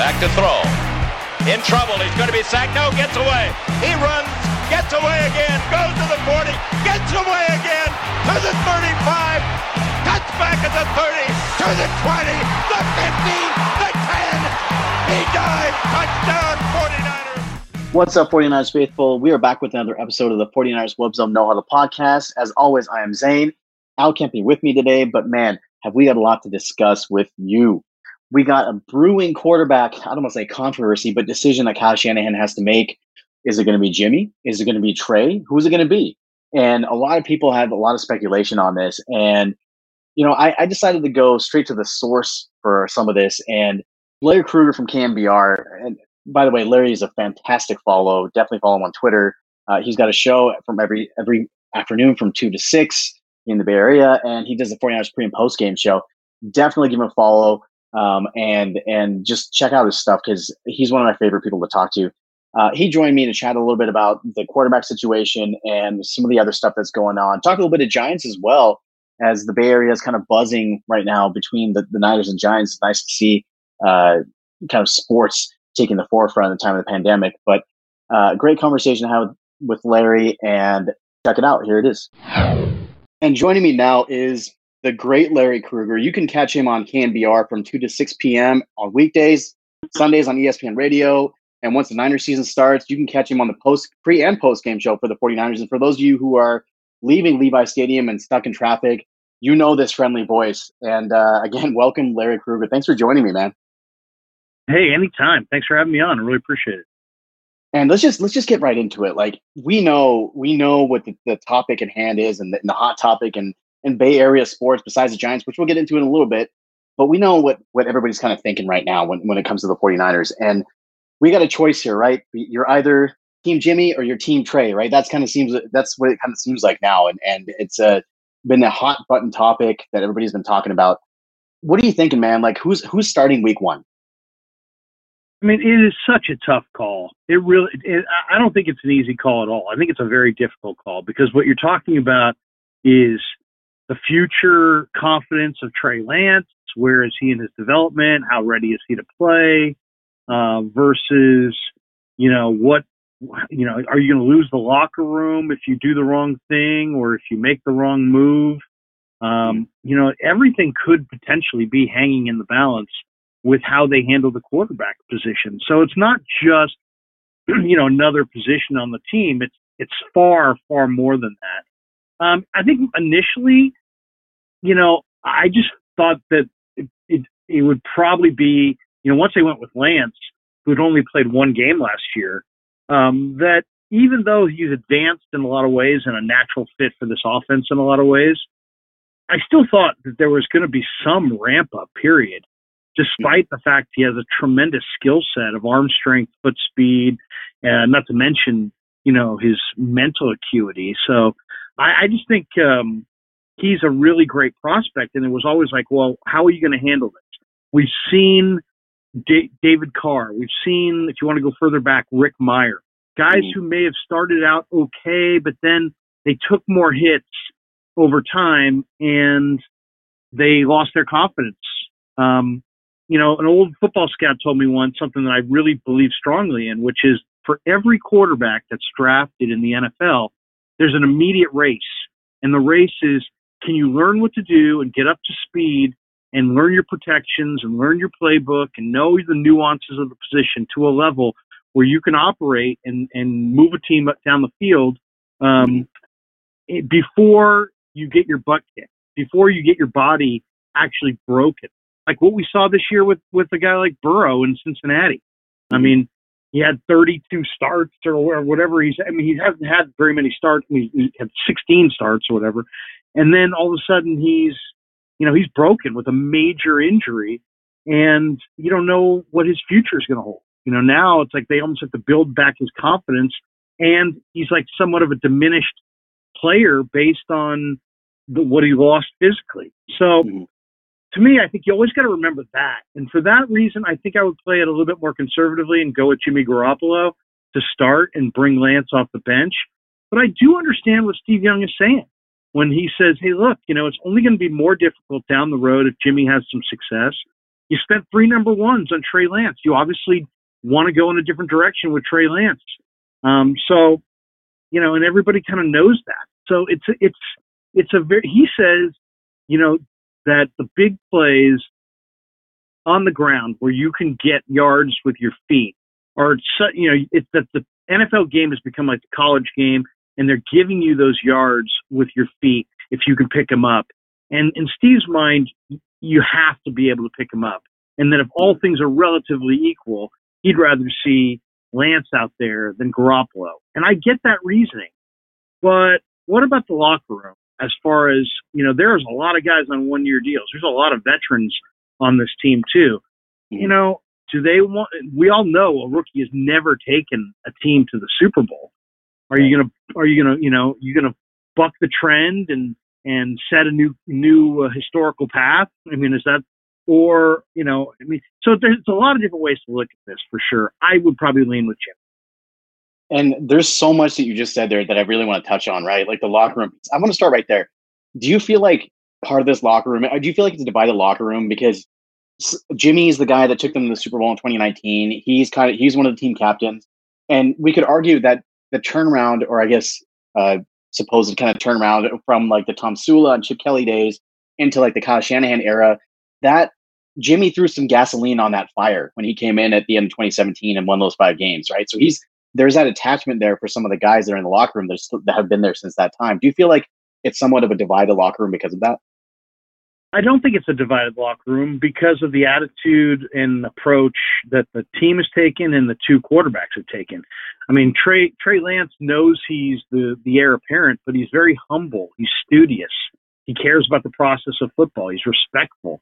Back to throw. In trouble. He's going to be sacked. No, gets away. He runs, gets away again, goes to the 40, gets away again to the 35, cuts back at the 30, to the 20, the 15, the 10. He dives. Touchdown, 49ers. What's up, 49ers faithful? We are back with another episode of the 49ers Web Zone Know How to podcast. As always, I am Zane. Al can't be with me today, but man, have we got a lot to discuss with you. We got a brewing quarterback, I don't want to say controversy, but decision that Kyle Shanahan has to make. Is it going to be Jimmy? Is it going to be Trey? Who's it going to be? And a lot of people have a lot of speculation on this. And, you know, I, I decided to go straight to the source for some of this. And Larry Kruger from KNBR, and by the way, Larry is a fantastic follow. Definitely follow him on Twitter. Uh, he's got a show from every every afternoon from two to six in the Bay Area, and he does the 49ers pre and post game show. Definitely give him a follow um, and and just check out his stuff because he's one of my favorite people to talk to. Uh, he joined me to chat a little bit about the quarterback situation and some of the other stuff that's going on. Talk a little bit of Giants as well, as the Bay Area is kind of buzzing right now between the, the Niners and Giants. It's nice to see uh, kind of sports taking the forefront at the time of the pandemic. But uh, great conversation to have with Larry, and check it out. Here it is. And joining me now is the great Larry Kruger. You can catch him on KNBR from 2 to 6 p.m. on weekdays, Sundays on ESPN Radio. And once the Niners season starts, you can catch him on the post pre and post game show for the 49ers. And for those of you who are leaving Levi Stadium and stuck in traffic, you know this friendly voice. And uh, again, welcome, Larry Kruger. Thanks for joining me, man. Hey, anytime. Thanks for having me on. I really appreciate it. And let's just let's just get right into it. Like we know we know what the, the topic at hand is and the, and the hot topic and and Bay Area sports besides the Giants, which we'll get into in a little bit. But we know what what everybody's kind of thinking right now when, when it comes to the 49ers. And we got a choice here, right? You're either team Jimmy or your team Trey, right? That's kind of seems that's what it kind of seems like now. And and it's uh, been a hot button topic that everybody's been talking about. What are you thinking, man? Like who's who's starting week one? I mean, it is such a tough call. It really, it, I don't think it's an easy call at all. I think it's a very difficult call because what you're talking about is the future confidence of Trey Lance. Where is he in his development? How ready is he to play? Uh, versus, you know, what, you know, are you going to lose the locker room if you do the wrong thing or if you make the wrong move? Um, you know, everything could potentially be hanging in the balance with how they handle the quarterback position. So it's not just you know another position on the team. It's it's far far more than that. Um, I think initially, you know, I just thought that it, it, it would probably be you know once they went with Lance, who had only played one game last year, um, that even though he's advanced in a lot of ways and a natural fit for this offense in a lot of ways, I still thought that there was going to be some ramp up period despite the fact he has a tremendous skill set of arm strength, foot speed, and not to mention, you know, his mental acuity. So I, I just think um, he's a really great prospect. And it was always like, well, how are you going to handle this? We've seen D- David Carr. We've seen, if you want to go further back, Rick Mirer. Guys mm-hmm. who may have started out okay, but then they took more hits over time and they lost their confidence. Um, you know, an old football scout told me once something that I really believe strongly in, which is for every quarterback that's drafted in the NFL, there's an immediate race. And the race is can you learn what to do and get up to speed and learn your protections and learn your playbook and know the nuances of the position to a level where you can operate and, and move a team up down the field um, before you get your butt kicked, before you get your body actually broken like what we saw this year with with a guy like Burrow in Cincinnati. I mm-hmm. mean, he had 32 starts or whatever he's. I mean, he hasn't had very many starts. I mean, he had 16 starts or whatever, and then all of a sudden he's, you know, he's broken with a major injury, and you don't know what his future is going to hold. You know, now it's like they almost have to build back his confidence, and he's like somewhat of a diminished player based on the, what he lost physically. So. Mm-hmm to me, I think you always got to remember that. And for that reason, I think I would play it a little bit more conservatively and go with Jimmy Garoppolo to start and bring Lance off the bench. But I do understand what Steve Young is saying when he says, hey, look, you know, it's only going to be more difficult down the road if Jimmy has some success. You spent three number ones on Trey Lance. You obviously want to go in a different direction with Trey Lance. Um, so, you know, and everybody kind of knows that. So it's it's it's a very. He says, you know, that the big plays on the ground where you can get yards with your feet are you know it's that the NFL game has become like the college game and they're giving you those yards with your feet if you can pick them up. And in Steve's mind, you have to be able to pick them up. And then if all things are relatively equal, he'd rather see Lance out there than Garoppolo. And I get that reasoning. But what about the locker room? As far as, you know, there's a lot of guys on one year deals. There's a lot of veterans on this team too. You know, do they want, we all know a rookie has never taken a team to the Super Bowl. Are you to, are you to, you know, you to buck the trend and, and set a new, new uh, historical path? I mean, is that, or, you know, I mean, so there's a lot of different ways to look at this for sure. I would probably lean with Jim. And there's so much that you just said there that I really want to touch on, right? Like the locker room. I want to start right there. Do you feel like part of this locker room, do you feel like it's a divided locker room? Because Jimmy is the guy that took them to the Super Bowl in 2019. He's kind of he's one of the team captains, and we could argue that the turnaround, or I guess uh, supposed kind of turnaround from like the Tomsula and Chip Kelly days into like the Kyle Shanahan era, that Jimmy threw some gasoline on that fire when he came in at the end of 2017 and won those five games, right? So he's there's that attachment there for some of the guys that are in the locker room that, have been there since that time. Do you feel like it's somewhat of a divided locker room because of that? I don't think it's a divided locker room because of the attitude and approach that the team has taken and the two quarterbacks have taken. I mean, Trey Trey Lance knows he's the the heir apparent, but he's very humble. He's studious. He cares about the process of football. He's respectful.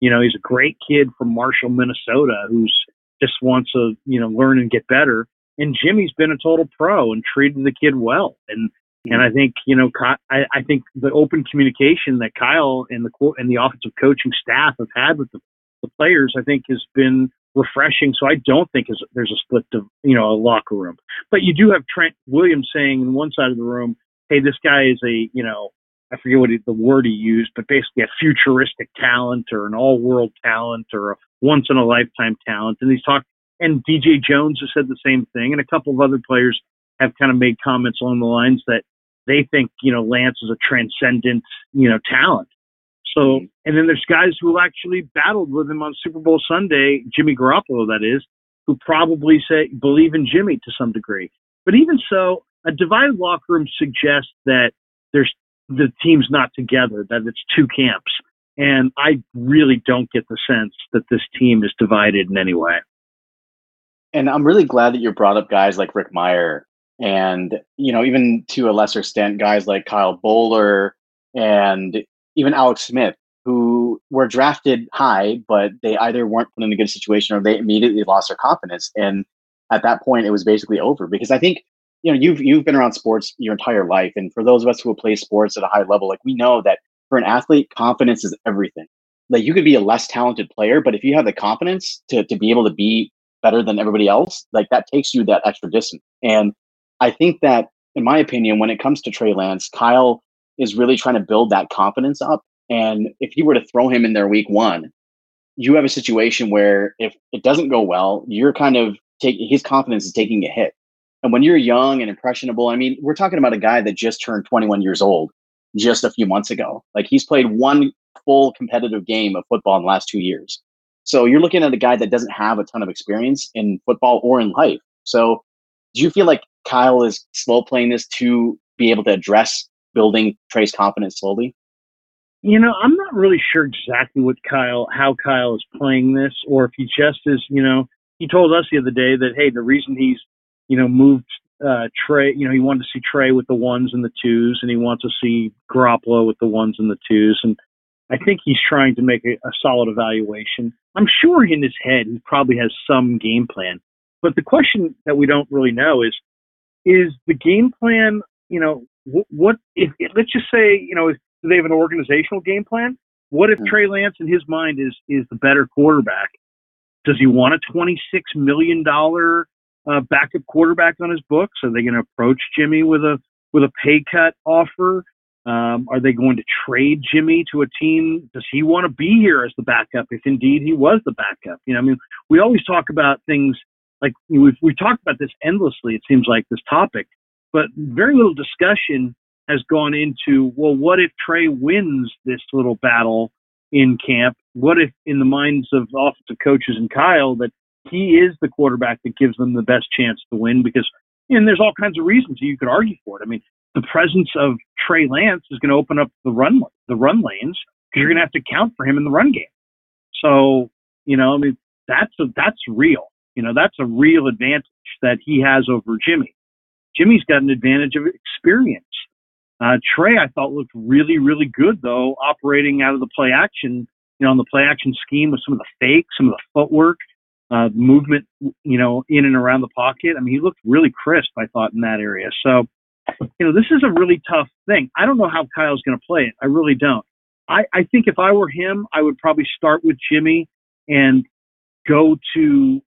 You know, he's a great kid from Marshall, Minnesota, who's just wants to you know learn and get better. And Jimmy's been a total pro and treated the kid well. And and I think you know, I, I think the open communication that Kyle and the and the offensive coaching staff have had with the, the players, I think, has been refreshing. So I don't think there's a split of you know a locker room. But you do have Trent Williams saying in one side of the room, "Hey, this guy is a you know." I forget what he, the word he used, but basically a futuristic talent or an all-world talent or a once-in-a-lifetime talent. And he's talked, and DJ Jones has said the same thing, and a couple of other players have kind of made comments along the lines that they think, you know, Lance is a transcendent, you know, talent. So, mm-hmm. and then there's guys who actually battled with him on Super Bowl Sunday, Jimmy Garoppolo, that is, who probably say believe in Jimmy to some degree. But even so, a divided locker room suggests that there's the team's not together, that it's two camps. And I really don't get the sense that this team is divided in any way. And I'm really glad that you brought up guys like Rick Mirer and you know even to a lesser extent guys like kyle boller and even alex smith who were drafted high but they either weren't put in a good situation or they immediately lost their confidence. And at that point it was basically over. Because i think you know you've you've been around sports your entire life. And for those of us who play sports at a high level like we know that for an athlete confidence is everything. Like you could be a less talented player but if you have the confidence to, to be able to be better than everybody else like that takes you that extra distance. And I think that, in my opinion, when it comes to Trey Lance, Kyle is really trying to build that confidence up. And if you were to throw him in there week one, you have a situation where if it doesn't go well, you're kind of taking his confidence is taking a hit. And when you're young and impressionable, I mean, we're talking about a guy that just turned 21 years old just a few months ago. Like he's played one full competitive game of football in the last two years. So you're looking at a guy that doesn't have a ton of experience in football or in life. So do you feel like Kyle is slow playing this to be able to address building Trey's confidence slowly? You know, I'm not really sure exactly what Kyle, how Kyle is playing this, or if he just is, you know, he told us the other day that, hey, the reason he's, you know, moved uh, Trey, you know, he wanted to see Trey with the ones and the twos, and he wants to see Garoppolo with the ones and the twos. And I think he's trying to make a, a solid evaluation. I'm sure in his head he probably has some game plan. But the question that we don't really know is, is the game plan, you know, what, what if, let's just say, you know, do they have an organizational game plan? What if hmm. Trey Lance in his mind is, is the better quarterback? Does he want a $26 million uh, backup quarterback on his books? Are they going to approach Jimmy with a, with a pay cut offer? Um, are they going to trade Jimmy to a team? Does he want to be here as the backup if indeed he was the backup? You know, I mean, we always talk about things like we've we talked about this endlessly. It seems like this topic, but very little discussion has gone into well, what if Trey wins this little battle in camp? What if, in the minds of offensive coaches and Kyle, that he is the quarterback that gives them the best chance to win? Because and there's all kinds of reasons you could argue for it. I mean, the presence of Trey Lance is going to open up the run the run lanes because you're going to have to count for him in the run game. So you know, I mean, that's a, that's real. You know, that's a real advantage that he has over Jimmy. Jimmy's got an advantage of experience. Uh, Trey, I thought looked really, really good though, operating out of the play action, you know, on the play action scheme with some of the fakes, some of the footwork, uh, movement, you know, in and around the pocket. I mean, he looked really crisp, I thought, in that area. So, you know, this is a really tough thing. I don't know how Kyle's going to play it. I really don't. I, I think if I were him, I would probably start with Jimmy and go to,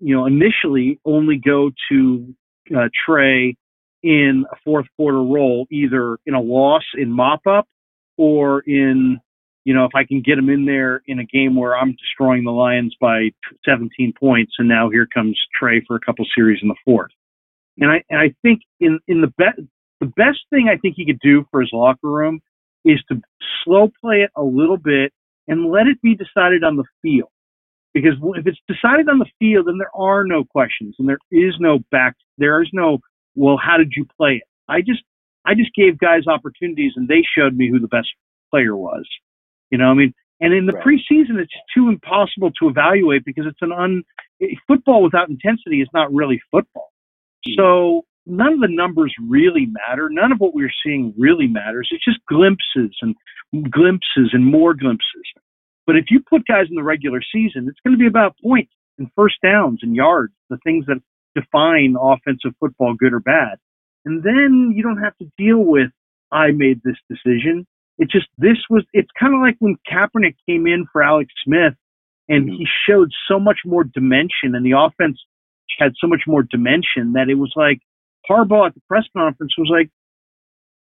you know, initially only go to uh, Trey in a fourth quarter role, either in a loss in mop up or in, you know, if I can get him in there in a game where I'm destroying the Lions by 17 points, and now here comes Trey for a couple series in the fourth. And I and I think in in the best the best thing I think he could do for his locker room is to slow play it a little bit and let it be decided on the field. Because if it's decided on the field, then there are no questions and there is no back, there is no, well, how did you play it? I just, I just gave guys opportunities and they showed me who the best player was. You know, I mean, and in the right. preseason, it's too impossible to evaluate because it's an un, football without intensity is not really football. Mm-hmm. So none of the numbers really matter. None of what we're seeing really matters. It's just glimpses and glimpses and more glimpses. But if you put guys in the regular season, it's going to be about points and first downs and yards, the things that define offensive football, good or bad. And then you don't have to deal with, I made this decision. It just, this was, it's kind of like when Kaepernick came in for Alex Smith and mm-hmm. he showed so much more dimension and the offense had so much more dimension that it was like Harbaugh at the press conference was like,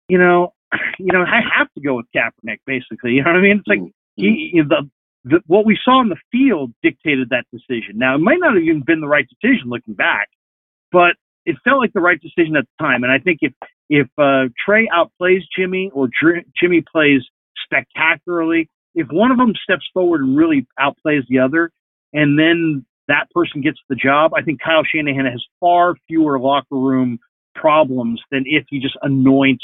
you know, you know, I have to go with Kaepernick, basically. You know what I mean? It's like mm-hmm. he, the, the, what we saw in the field dictated that decision. Now, it might not have even been the right decision looking back, but it felt like the right decision at the time. And I think if if uh, Trey outplays Jimmy or Dr- Jimmy plays spectacularly, if one of them steps forward and really outplays the other, and then that person gets the job, I think Kyle Shanahan has far fewer locker room problems than if he just anoints,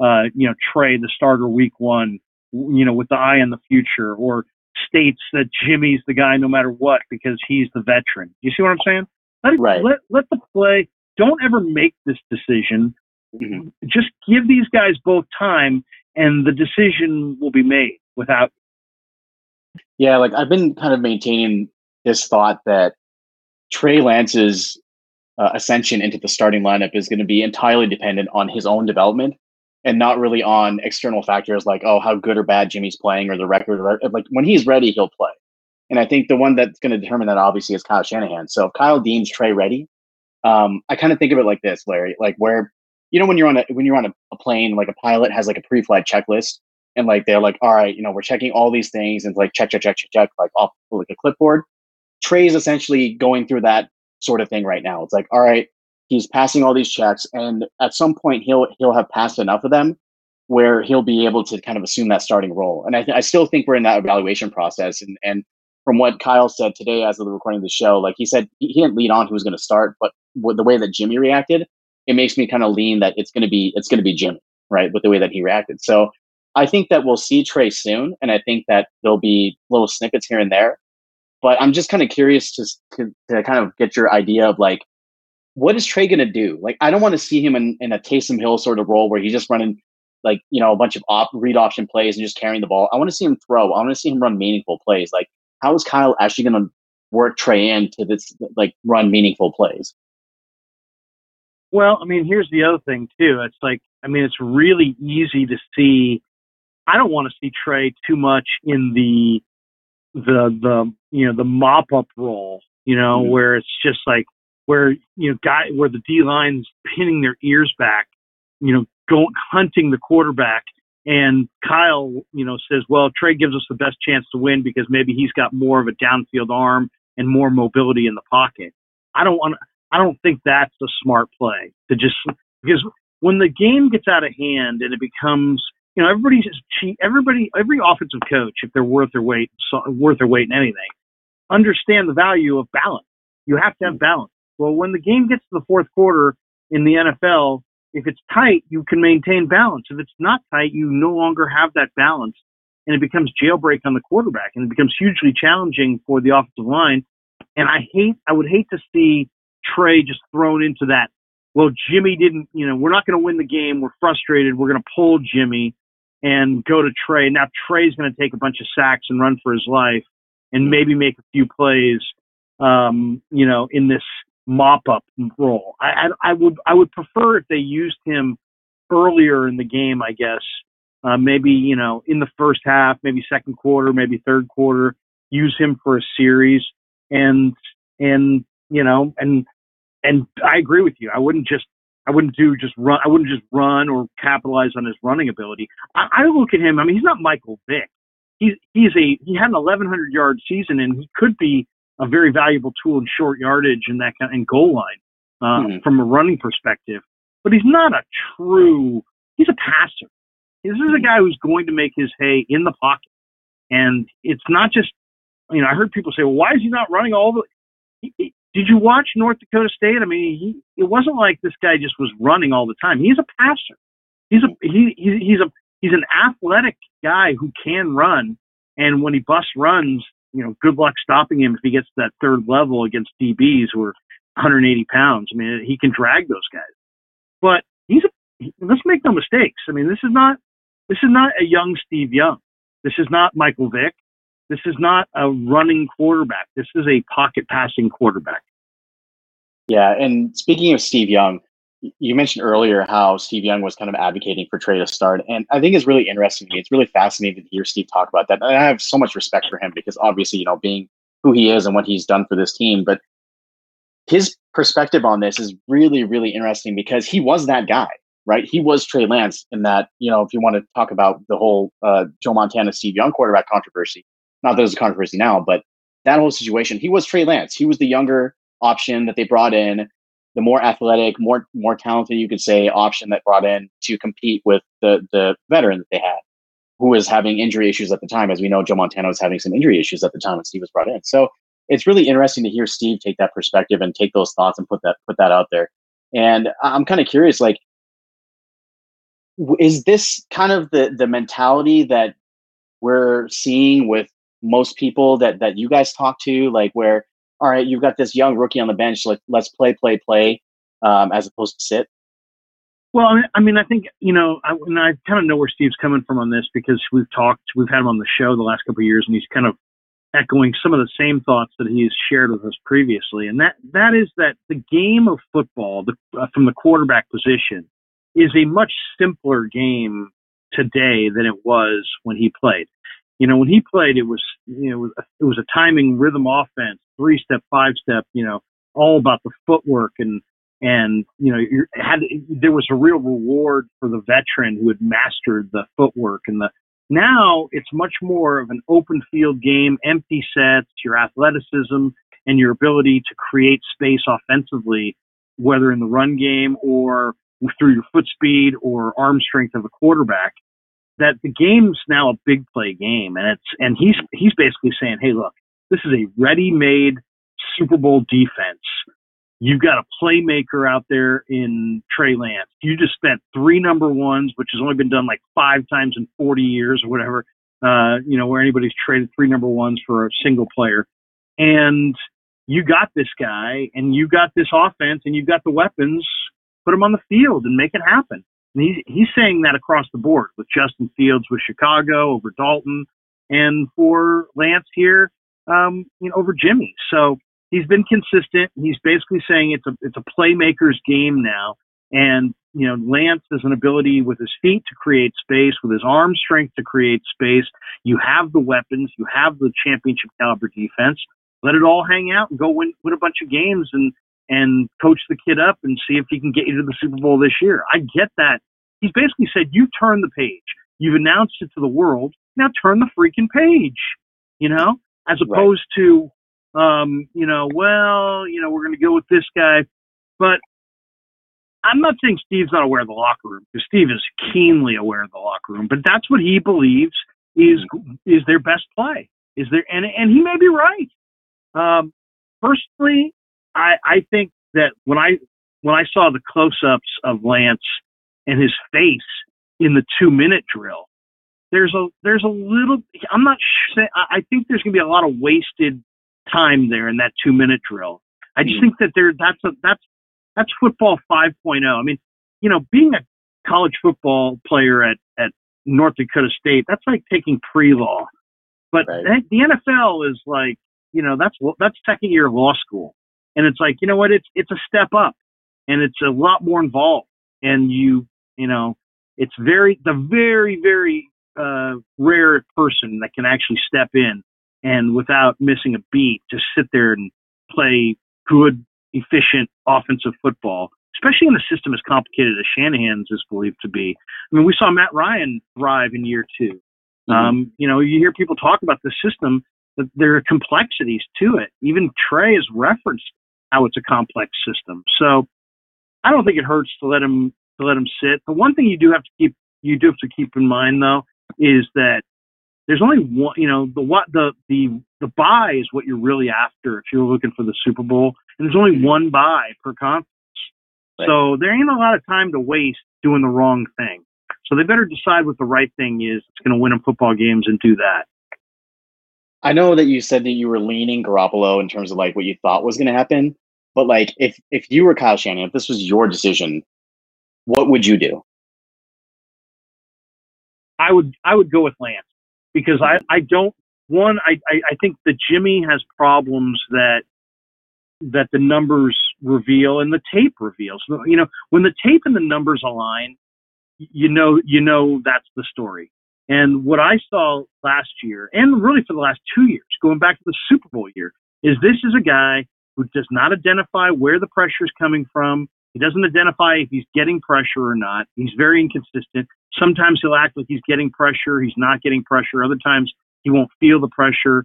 uh, you know, Trey the starter week one, you know, with the eye on the future, or states that Jimmy's the guy no matter what because he's the veteran. You see what I'm saying? Let, right. let, let the play. Don't ever make this decision. Mm-hmm. Just give these guys both time, and the decision will be made without. Yeah, like I've been kind of maintaining this thought that Trey Lance's uh, ascension into the starting lineup is going to be entirely dependent on his own development and not really on external factors like oh how good or bad Jimmy's playing or the record. Or, like when he's ready, he'll play. And I think the one that's going to determine that obviously is Kyle Shanahan. So if Kyle deems Trey ready, um, I kind of think of it like this, Larry, like where you know when you're on a when you're on a, a plane, like a pilot has like a pre-flight checklist, and like they're like, all right, you know, we're checking all these things and like check, check, check, check, check, like off like a clipboard. Trey's essentially going through that sort of thing right now. It's like, all right, he's passing all these checks, and at some point he'll he'll have passed enough of them where he'll be able to kind of assume that starting role. And I, th- I still think we're in that evaluation process. And and from what Kyle said today, as of the recording of the show, like he said, he, he didn't lead on who was going to start, but with the way that Jimmy reacted, it makes me kind of lean that it's going to be it's going to be Jimmy, right, with the way that he reacted. So I think that we'll see Trey soon, and I think that there'll be little snippets here and there. But I'm just kind of curious to, to, to kind of get your idea of like, what is Trey going to do? Like, I don't want to see him in, in a Taysom Hill sort of role where he's just running like, you know, a bunch of op read option plays and just carrying the ball. I want to see him throw. I want to see him run meaningful plays. Like, how is Kyle actually going to work Trey in to this, like, run meaningful plays? Well, I mean, here's the other thing too. It's like, I mean, it's really easy to see. I don't want to see Trey too much in the the the you know the mop up role, you know, mm-hmm. where it's just like where you know guy where the D line's pinning their ears back, you know, going hunting the quarterback. And Kyle, you know, says, well, Trey gives us the best chance to win because maybe he's got more of a downfield arm and more mobility in the pocket. I don't want. I don't think that's a smart play to just because when the game gets out of hand and it becomes you know, everybody's cheap. Everybody, every offensive coach, if they're worth their weight, so, worth their weight in anything, understand the value of balance. You have to have balance. Well, when the game gets to the fourth quarter in the NFL, if it's tight, you can maintain balance. If it's not tight, you no longer have that balance, and it becomes jailbreak on the quarterback, and it becomes hugely challenging for the offensive line. And I hate, I would hate to see Trey just thrown into that. Well, Jimmy didn't, you know, we're not going to win the game. We're frustrated. We're going to pull Jimmy and go to Trey. Now Trey's going to take a bunch of sacks and run for his life, and maybe make a few plays, um, you know, in this mop up role. I, I, I would I would prefer if they used him earlier in the game. I guess uh, maybe you know in the first half, maybe second quarter, maybe third quarter. Use him for a series, and and you know and and I agree with you. I wouldn't just I wouldn't do just run. I wouldn't just run or capitalize on his running ability. I, I look at him. I mean, he's not Michael Vick. He's he's a he had an 1100 yard season, and he could be a very valuable tool in short yardage and that kind and goal line uh, mm-hmm. from a running perspective. But he's not a true. He's a passer. This is a guy who's going to make his hay in the pocket, and it's not just. You know, I heard people say, "Well, why is he not running all the?" He, did you watch North Dakota State? I mean, he it wasn't like this guy just was running all the time. He's a passer. He's a he, he he's a he's an athletic guy who can run. And when he busts runs, you know, good luck stopping him if he gets to that third level against DBs who are 180 pounds. I mean, he can drag those guys. But he's a let's make no mistakes. I mean, this is not this is not a young Steve Young. This is not Michael Vick. This is not a running quarterback. This is a pocket passing quarterback. Yeah, and speaking of Steve Young, you mentioned earlier how Steve Young was kind of advocating for Trey to start, and I think it's really interesting to me. It's really fascinating to hear Steve talk about that. And I have so much respect for him because obviously, you know, being who he is and what he's done for this team, but his perspective on this is really, really interesting because he was that guy, right? He was Trey Lance in that, you know, if you want to talk about the whole uh, Joe Montana, Steve Young quarterback controversy, not that there's a controversy now, but that whole situation, he was Trey Lance. He was the younger option that they brought in, the more athletic, more more talented, you could say, option that brought in to compete with the the veteran that they had, who was having injury issues at the time. As we know, Joe Montana was having some injury issues at the time when Steve was brought in. So it's really interesting to hear Steve take that perspective and take those thoughts and put that put that out there. And I'm kind of curious, like, is this kind of the the mentality that we're seeing with most people that that you guys talk to, like where all right, you've got this young rookie on the bench, like let's play, play, play, um, as opposed to sit. Well, I mean, I think you know, I, and I kind of know where Steve's coming from on this because we've talked, we've had him on the show the last couple of years, and he's kind of echoing some of the same thoughts that he's shared with us previously, and that that is that the game of football, the, uh, from the quarterback position, is a much simpler game today than it was when he played you know, when he played, it was, you know, it was a timing rhythm offense, three step, five step, you know, all about the footwork and, and, you know, had, there was a real reward for the veteran who had mastered the footwork and the, now it's much more of an open field game, empty sets, your athleticism and your ability to create space offensively, whether in the run game or through your foot speed or arm strength of a quarterback that the game's now a big play game, and it's and he's he's basically saying, hey, look, this is a ready-made Super Bowl defense. You've got a playmaker out there in Trey Lance. You just spent three number ones, which has only been done like five times in 40 years or whatever. Uh, you know, where anybody's traded three number ones for a single player. And you got this guy and you got this offense and you've got the weapons, put them on the field and make it happen. And he's, he's saying that across the board with Justin Fields with Chicago over Dalton and for Lance here, um, you know, over Jimmy. So he's been consistent. He's basically saying it's a, it's a playmaker's game now. And, you know, Lance has an ability with his feet to create space, with his arm strength to create space. You have the weapons. You have the championship caliber defense. Let it all hang out and go win, win a bunch of games and and coach the kid up and see if he can get you to the Super Bowl this year. I get that he's basically said, you turn the page. You've announced it to the world. Now turn the freaking page. You know, as opposed right. to, um, you know, well, you know, we're going to go with this guy, but I'm not saying Steve's not aware of the locker room because Steve is keenly aware of the locker room, but that's what he believes is mm-hmm. is their best play. Is there and and he may be right. Um, personally, I I think that when I when I saw the close-ups of Lance and his face in the two-minute drill, there's a there's a little. I'm not sure. I think there's going to be a lot of wasted time there in that two-minute drill. I just mm think that there that's a that's that's football 5.0. I mean, you know, being a college football player at at North Dakota State, that's like taking pre-law. But right. the NFL is like, you know, that's that's second year of law school, and it's like, you know what? It's it's a step up and it's a lot more involved. And you, you know, it's very the very very uh, rare person that can actually step in and without missing a beat, just sit there and play good, efficient offensive football. Especially in a system as complicated as Shanahan's is believed to be. I mean, we saw Matt Ryan thrive in year 2 mm-hmm. Um, you know, you hear people talk about the system, but there are complexities to it. Even Trey has referenced how it's a complex system. So I don't think it hurts to let him to let him sit. The one thing you do have to keep you do have to keep in mind though is that there's only one. You know the what the the the bye is what you're really after if you're looking for the Super Bowl, and there's only mm-hmm. one bye per conference. Right. So there ain't a lot of time to waste doing the wrong thing. So they better decide what the right thing is. It's going to win them football games and do that. I know that you said that you were leaning Garoppolo in terms of like what you thought was going to happen. But like, if if you were Kyle Shanahan, if this was your decision, what would you do? I would I would go with Lance because I I don't one I I, think that Jimmy has problems that that the numbers reveal and the tape reveals. You know, when the tape and the numbers align, you know you know that's the story. And what I saw last year, and really for the last two years, going back to the Super Bowl year, is this is a guy who does not identify where the pressure is coming from. He doesn't identify if he's getting pressure or not. He's very inconsistent. Sometimes he'll act like he's getting pressure. He's not getting pressure. Other times he won't feel the pressure.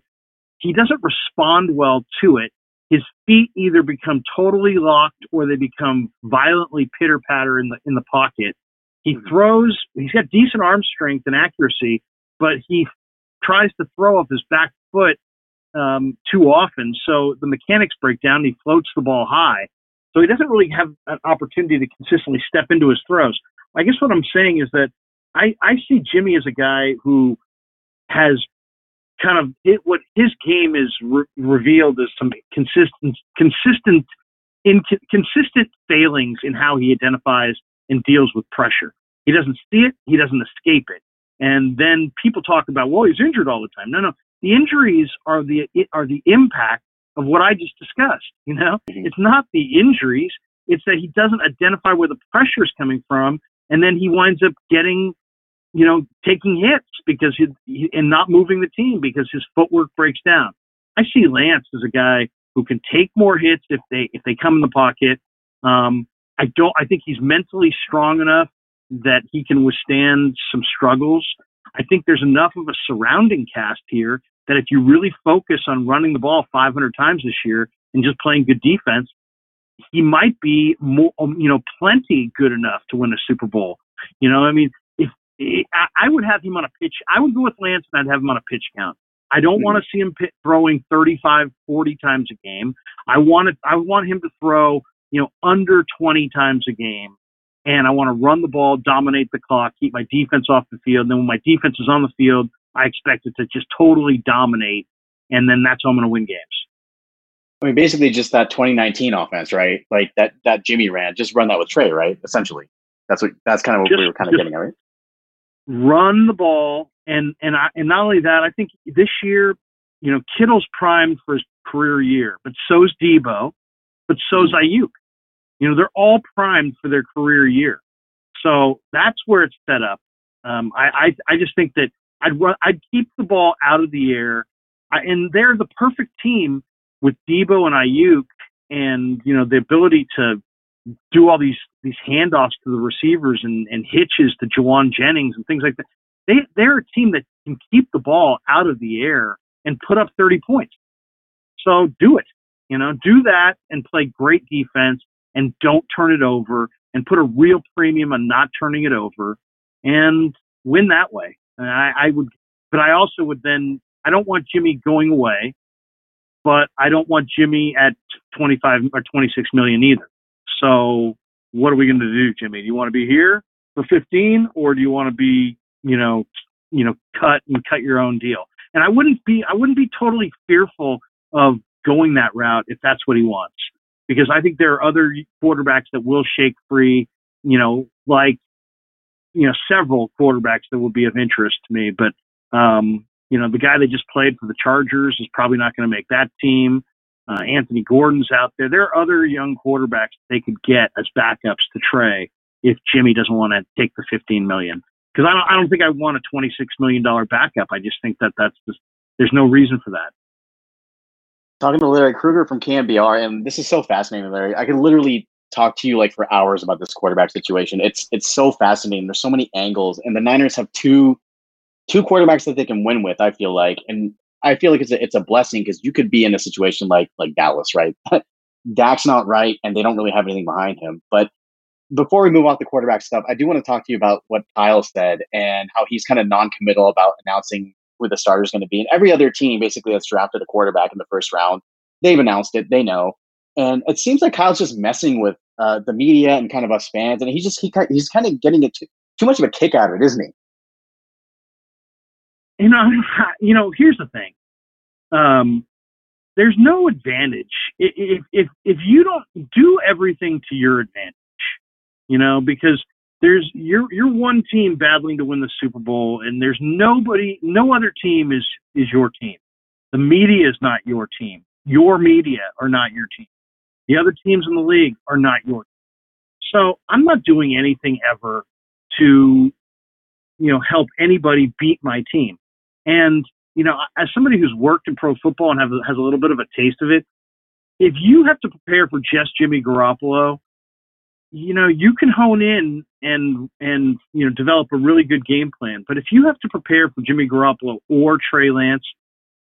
He doesn't respond well to it. His feet either become totally locked or they become violently pitter patter in the in the pocket. He hmm. throws. He's got decent arm strength and accuracy, but he tries to throw off his back foot um, too often. So the mechanics break down he floats the ball high. So he doesn't really have an opportunity to consistently step into his throws. I guess what I'm saying is that I, I see Jimmy as a guy who has kind of it, what his game is re- revealed as some consistent, consistent, inc- consistent failings in how he identifies and deals with pressure. He doesn't see it. He doesn't escape it. And then people talk about, well, he's injured all the time. No, no. The injuries are the are the impact of what I just discussed. You know, mm-hmm. it's not the injuries; it's that he doesn't identify where the pressure is coming from, and then he winds up getting, you know, taking hits because he, he and not moving the team because his footwork breaks down. I see Lance as a guy who can take more hits if they if they come in the pocket. Um, I don't. I think he's mentally strong enough that he can withstand some struggles. I think there's enough of a surrounding cast here that if you really focus on running the ball 500 times this year and just playing good defense, he might be more, um, you know, plenty good enough to win a Super Bowl. You know, I mean, if I would have him on a pitch, I would go with Lance and I'd have him on a pitch count. I don't mm-hmm. want to see him pit, throwing 35, 40 times a game. I want I want him to throw, you know, under 20 times a game and I want to run the ball, dominate the clock, keep my defense off the field. And then when my defense is on the field, I expect it to just totally dominate, and then that's how I'm going to win games. I mean, basically, just that 2019 offense, right? Like that that Jimmy ran, just run that with Trey, right? Essentially, that's what that's kind of what just, we were kind of getting at, right? Run the ball, and and I, and not only that, I think this year, you know, Kittle's primed for his career year, but so's Deebo, but so's mm-hmm. Aiyuk. You know, they're all primed for their career year. So that's where it's set up. Um, I, I, I just think that I'd run, I'd keep the ball out of the air, I, and they're the perfect team with Deebo and Aiyuk, and you know the ability to do all these these handoffs to the receivers and, and hitches to Jauan Jennings and things like that. They they're a team that can keep the ball out of the air and put up 30 points. So do it. You know, do that and play great defense and don't turn it over and put a real premium on not turning it over and win that way. And I, I would, but I also would then, I don't want Jimmy going away, but I don't want Jimmy at 25 or 26 million either. So what are we going to do, Jimmy? Do you want to be here for 15 or do you want to be, you know, you know, cut and cut your own deal? And I wouldn't be, I wouldn't be totally fearful of going that route if that's what he wants. Because I think there are other quarterbacks that will shake free, you know, like, you know, several quarterbacks that will be of interest to me. But, um, you know, the guy that just played for the Chargers is probably not going to make that team. Uh, Anthony Gordon's out there. There are other young quarterbacks they could get as backups to Trey if Jimmy doesn't want to take the 15 million. Because I don't, I don't think I want a 26 million dollar backup. I just think that that's just there's no reason for that talking to Larry Kruger from KNBR, and this is so fascinating, Larry. I could literally talk to you like for hours about this quarterback situation. It's it's so fascinating. There's so many angles, and the Niners have two two quarterbacks that they can win with. I feel like, and I feel like it's a, it's a blessing because you could be in a situation like like Dallas, right? Dak's not right, and they don't really have anything behind him. But before we move on to quarterback stuff, I do want to talk to you about what Kyle said and how he's kind of non-committal about announcing who the starter is going to be. And every other team basically that's drafted a quarterback in the first round, they've announced it. They know. And it seems like Kyle's just messing with uh, the media and kind of us fans, and he's just he he's kind of getting it too, too much of a kick out of it, isn't he? You know, you know. Here's the thing. Um, there's no advantage if if if you don't do everything to your advantage. You know, because there's you're you're one team battling to win the Super Bowl, and there's nobody, no other team is is your team. The media is not your team. Your media are not your team. The other teams in the league are not your. Team. So I'm not doing anything ever to, you know, help anybody beat my team. And you know, as somebody who's worked in pro football and have, has a little bit of a taste of it, if you have to prepare for just Jimmy Garoppolo, you know, you can hone in and and you know develop a really good game plan. But if you have to prepare for Jimmy Garoppolo or Trey Lance,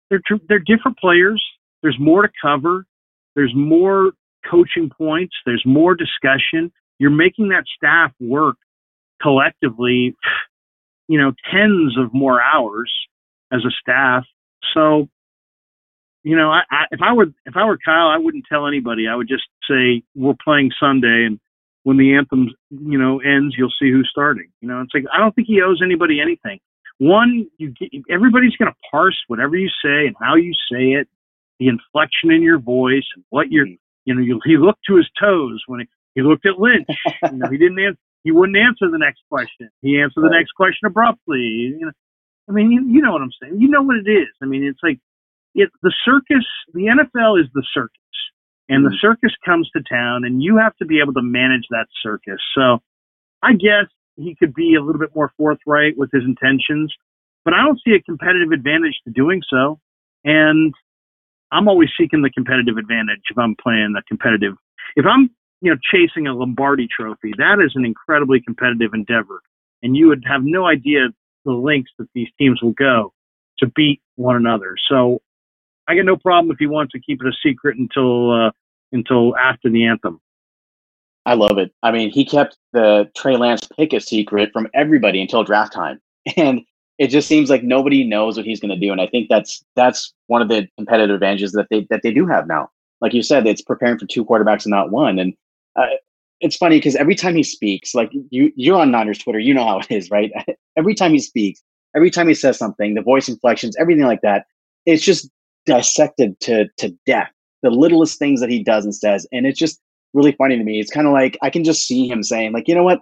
they're they're different players. There's more to cover. There's more coaching points. There's more discussion. You're making that staff work collectively, you know, tens of more hours as a staff. So, you know, I, I, if I were if I were Kyle, I wouldn't tell anybody. I would just say we're playing Sunday and when the anthem, you know, ends, you'll see who's starting. You know, it's like I don't think he owes anybody anything. One, you everybody's going to parse whatever you say and how you say it, the inflection in your voice and what you're, mm-hmm. you know, you, he looked to his toes when he, he looked at Lynch. you know, he didn't answer. He wouldn't answer the next question. He answered the next question abruptly. You know, I mean, you, you know what I'm saying. You know what it is. I mean, it's like it, the circus. The NFL is the circus and the mm-hmm. circus comes to town and you have to be able to manage that circus. So I guess he could be a little bit more forthright with his intentions, but I don't see a competitive advantage to doing so. And I'm always seeking the competitive advantage if I'm playing the competitive. If I'm, you know, chasing a Lombardi trophy, that is an incredibly competitive endeavor. And you would have no idea the lengths that these teams will go to beat one another. So I got no problem if he wants to keep it a secret until uh, until after the anthem. I love it. I mean, he kept the Trey Lance pick a secret from everybody until draft time, and it just seems like nobody knows what he's going to do. And I think that's that's one of the competitive advantages that they that they do have now. Like you said, it's preparing for two quarterbacks and not one. And uh, it's funny because every time he speaks, like you you're on Niners Twitter, you know how it is, right? every time he speaks, every time he says something, the voice inflections, everything like that, it's just dissected to to death. The littlest things that he does and says, and it's just really funny to me. It's kind of like I can just see him saying, like, you know what?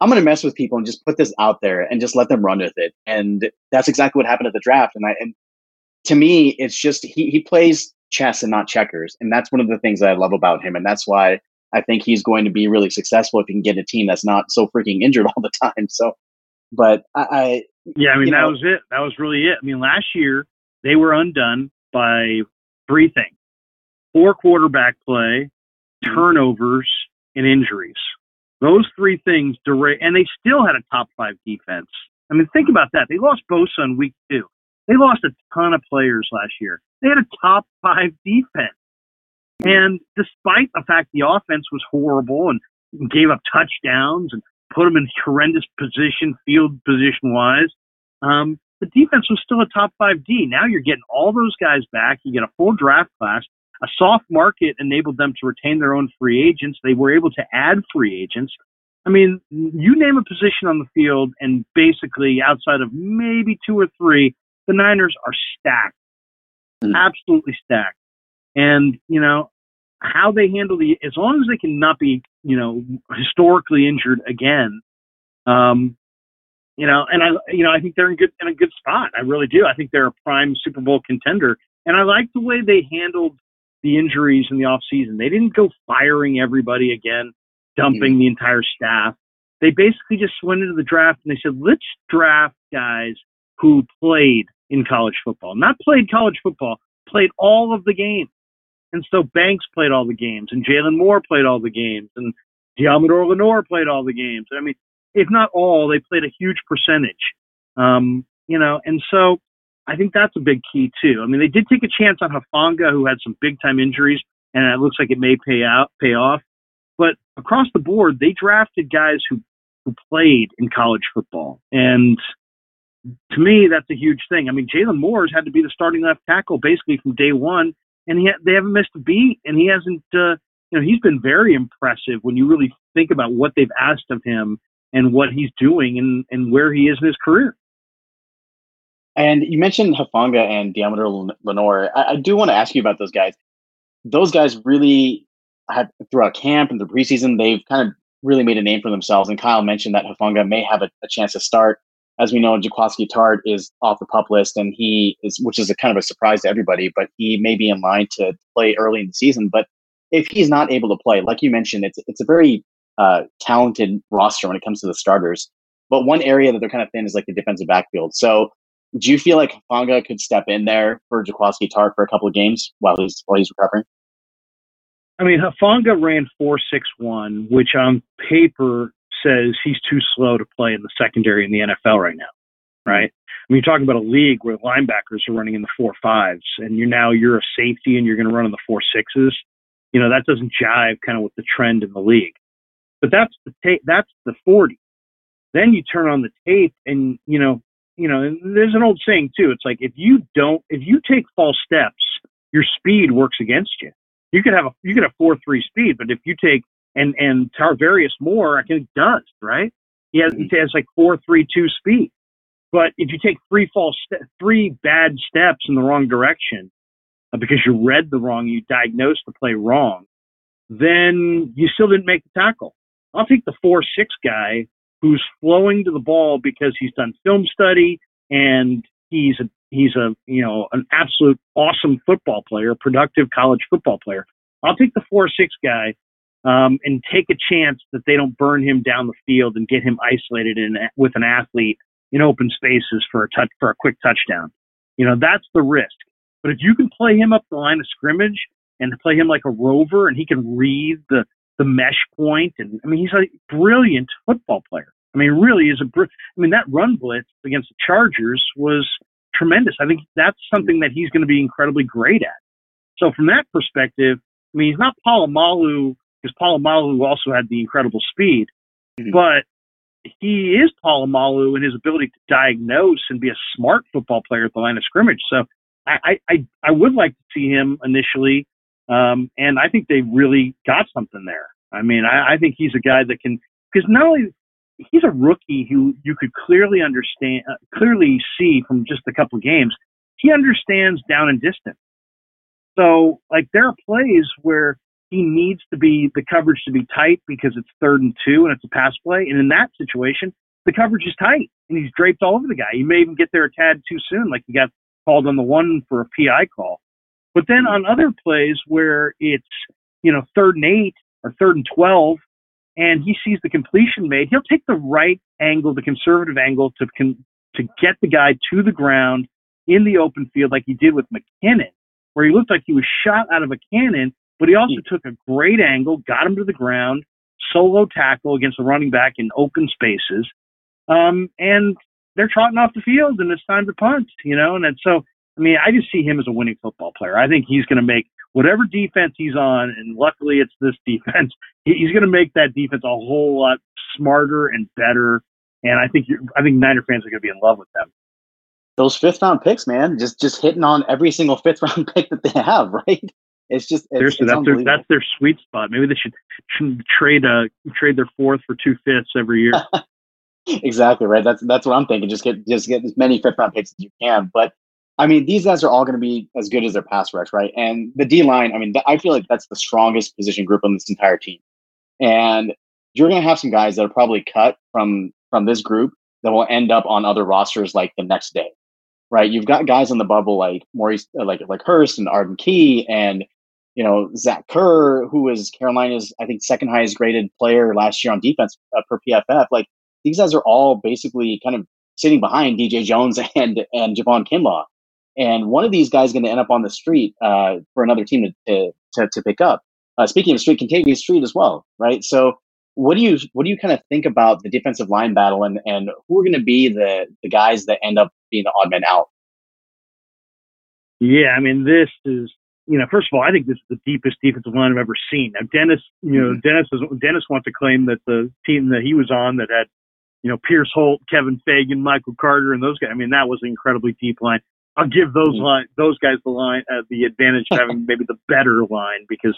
I'm going to mess with people and just put this out there and just let them run with it. And that's exactly what happened at the draft. And I, and to me, it's just he he plays chess and not checkers, and that's one of the things that I love about him. And that's why I think he's going to be really successful if he can get a team that's not so freaking injured all the time. So, but I, I yeah, I mean that know, was it. That was really it. I mean, last year they were undone by three things poor quarterback play, mm-hmm. turnovers, and injuries. Those three things derail, and they still had a top five defense. I mean, think about that. They lost Bosa in week two. They lost a ton of players last year. They had a top five defense. And despite the fact the offense was horrible and gave up touchdowns and put them in horrendous position, field position wise, um, the defense was still a top five D. Now you're getting all those guys back. You get a full draft class. A soft market enabled them to retain their own free agents. They were able to add free agents. I mean, you name a position on the field, and basically, outside of maybe two or three, the Niners are stacked, mm. absolutely stacked. And you know how they handle the as long as they can not be you know historically injured again. Um, you know, and I you know I think they're in good in a good spot. I really do. I think they're a prime Super Bowl contender, and I like the way they handled the injuries in the off season. They didn't go firing everybody again, dumping mm-hmm. the entire staff. They basically just went into the draft and they said, let's draft guys who played in college football, not played college football, played all of the games. And so Banks played all the games, and Jaylon Moore played all the games, and Deommodo Lenoir played all the games. I mean, if not all, they played a huge percentage. Um, you know, and so I think that's a big key too. I mean, they did take a chance on Hufanga, who had some big time injuries, and it looks like it may pay out, pay off. But across the board, they drafted guys who who played in college football, and to me, that's a huge thing. I mean, Jaylon Moore's had to be the starting left tackle basically from day one, and he ha- they haven't missed a beat, and he hasn't. Uh, you know, he's been very impressive when you really think about what they've asked of him and what he's doing and, and where he is in his career. And you mentioned Hufanga and Deommodo Lenoir. I, I do want to ask you about those guys. Those guys really have throughout camp and the preseason, they've kind of really made a name for themselves. And Kyle mentioned that Hufanga may have a, a chance to start. As we know, Jaquiski Tartt is off the pup list, and he is, which is a kind of a surprise to everybody. But he may be in line to play early in the season. But if he's not able to play, like you mentioned, it's it's a very uh, talented roster when it comes to the starters. But one area that they're kind of thin is like the defensive backfield. So do you feel like Hufanga could step in there for Jaquiski Tartt for a couple of games while he's while he's recovering? I mean, Hufanga ran four six one, which on paper says he's too slow to play in the secondary in the NFL right now, right? I mean, you're talking about a league where linebackers are running in the four fives, and you're now you're a safety and you're going to run in the four sixes. You know that doesn't jive kind of with the trend in the league. But that's the tape. That's the forty. Then you turn on the tape, and you know you know, there's an old saying too. It's like if you don't, if you take false steps, your speed works against you. You could have a, you could have four three speed, but if you take and and Tarvarius Moore, I think does right. He has he has like four three two speed. But if you take three false, ste- three bad steps in the wrong direction, uh, because you read the wrong, you diagnosed the play wrong, then you still didn't make the tackle. I'll take the four six guy who's flowing to the ball because he's done film study and he's a he's a you know an absolute awesome football player, productive college football player. I'll take the four six guy um, and take a chance that they don't burn him down the field and get him isolated in with an athlete in open spaces for a touch for a quick touchdown. You know that's the risk. But if you can play him up the line of scrimmage and play him like a rover and he can read the the mesh point, and I mean he's a brilliant football player. I mean, really is a. Br- I mean, that run blitz against the Chargers was tremendous. I think that's something that he's going to be incredibly great at. So from that perspective, I mean, he's not Polamalu because Polamalu also had the incredible speed, mm-hmm. but he is Polamalu in his ability to diagnose and be a smart football player at the line of scrimmage. So I I I would like to see him initially um, and I think they really got something there. I mean, I, I think he's a guy that can, because not only he's a rookie who you could clearly understand, uh, clearly see from just a couple of games, he understands down and distance. So, like, there are plays where he needs to be the coverage to be tight because it's third and two and it's a pass play. And in that situation, the coverage is tight and he's draped all over the guy. He may even get there a tad too soon, like he got called on the one for a PI call. But then on other plays where it's, you know, third and eight or third and 12, and he sees the completion made, he'll take the right angle, the conservative angle to, con- to get the guy to the ground in the open field like he did with McKinnon, where he looked like he was shot out of a cannon, but he also took a great angle, got him to the ground, solo tackle against a running back in open spaces. Um, and they're trotting off the field and it's time to punt, you know, and so, I mean, I just see him as a winning football player. I think he's going to make whatever defense he's on, and luckily it's this defense, he's going to make that defense a whole lot smarter and better. And I think you're, I think Niner fans are going to be in love with them. Those fifth round picks, man, just just hitting on every single fifth round pick that they have, right? It's just it's, Seriously, it's that's their that's their sweet spot. Maybe they should, trade uh trade their fourth for two fifths every year. exactly right. That's that's what I'm thinking. Just get just get as many fifth round picks as you can. But I mean, these guys are all going to be as good as their pass rush, right? And the D line. I mean, I feel like that's the strongest position group on this entire team. And you're going to have some guys that are probably cut from from this group that will end up on other rosters like the next day, right? You've got guys on the bubble like Maurice, like like Hurst and Arden Key, and you know Zach Kerr, who was Carolina's I think second highest graded player last year on defense uh, per PFF. Like these guys are all basically kind of sitting behind DJ Jones and and Javon Kinlaw, and one of these guys going to end up on the street uh, for another team to to, to pick up. Uh, speaking of street, Kentavius Street as well, right? So what do you what do you kind of think about the defensive line battle and and who are going to be the the guys that end up being the odd man out? Yeah, I mean this is you know first of all I think this is the deepest defensive line I've ever seen. Now Dennis, you know mm-hmm. Dennis is, Dennis wants to claim that the team that he was on that had you know Pierce Holt, Kevin Fagan, Michael Carter, and those guys. I mean that was an incredibly deep line. I'll give those mm-hmm. line those guys the line uh, the advantage of having maybe the better line because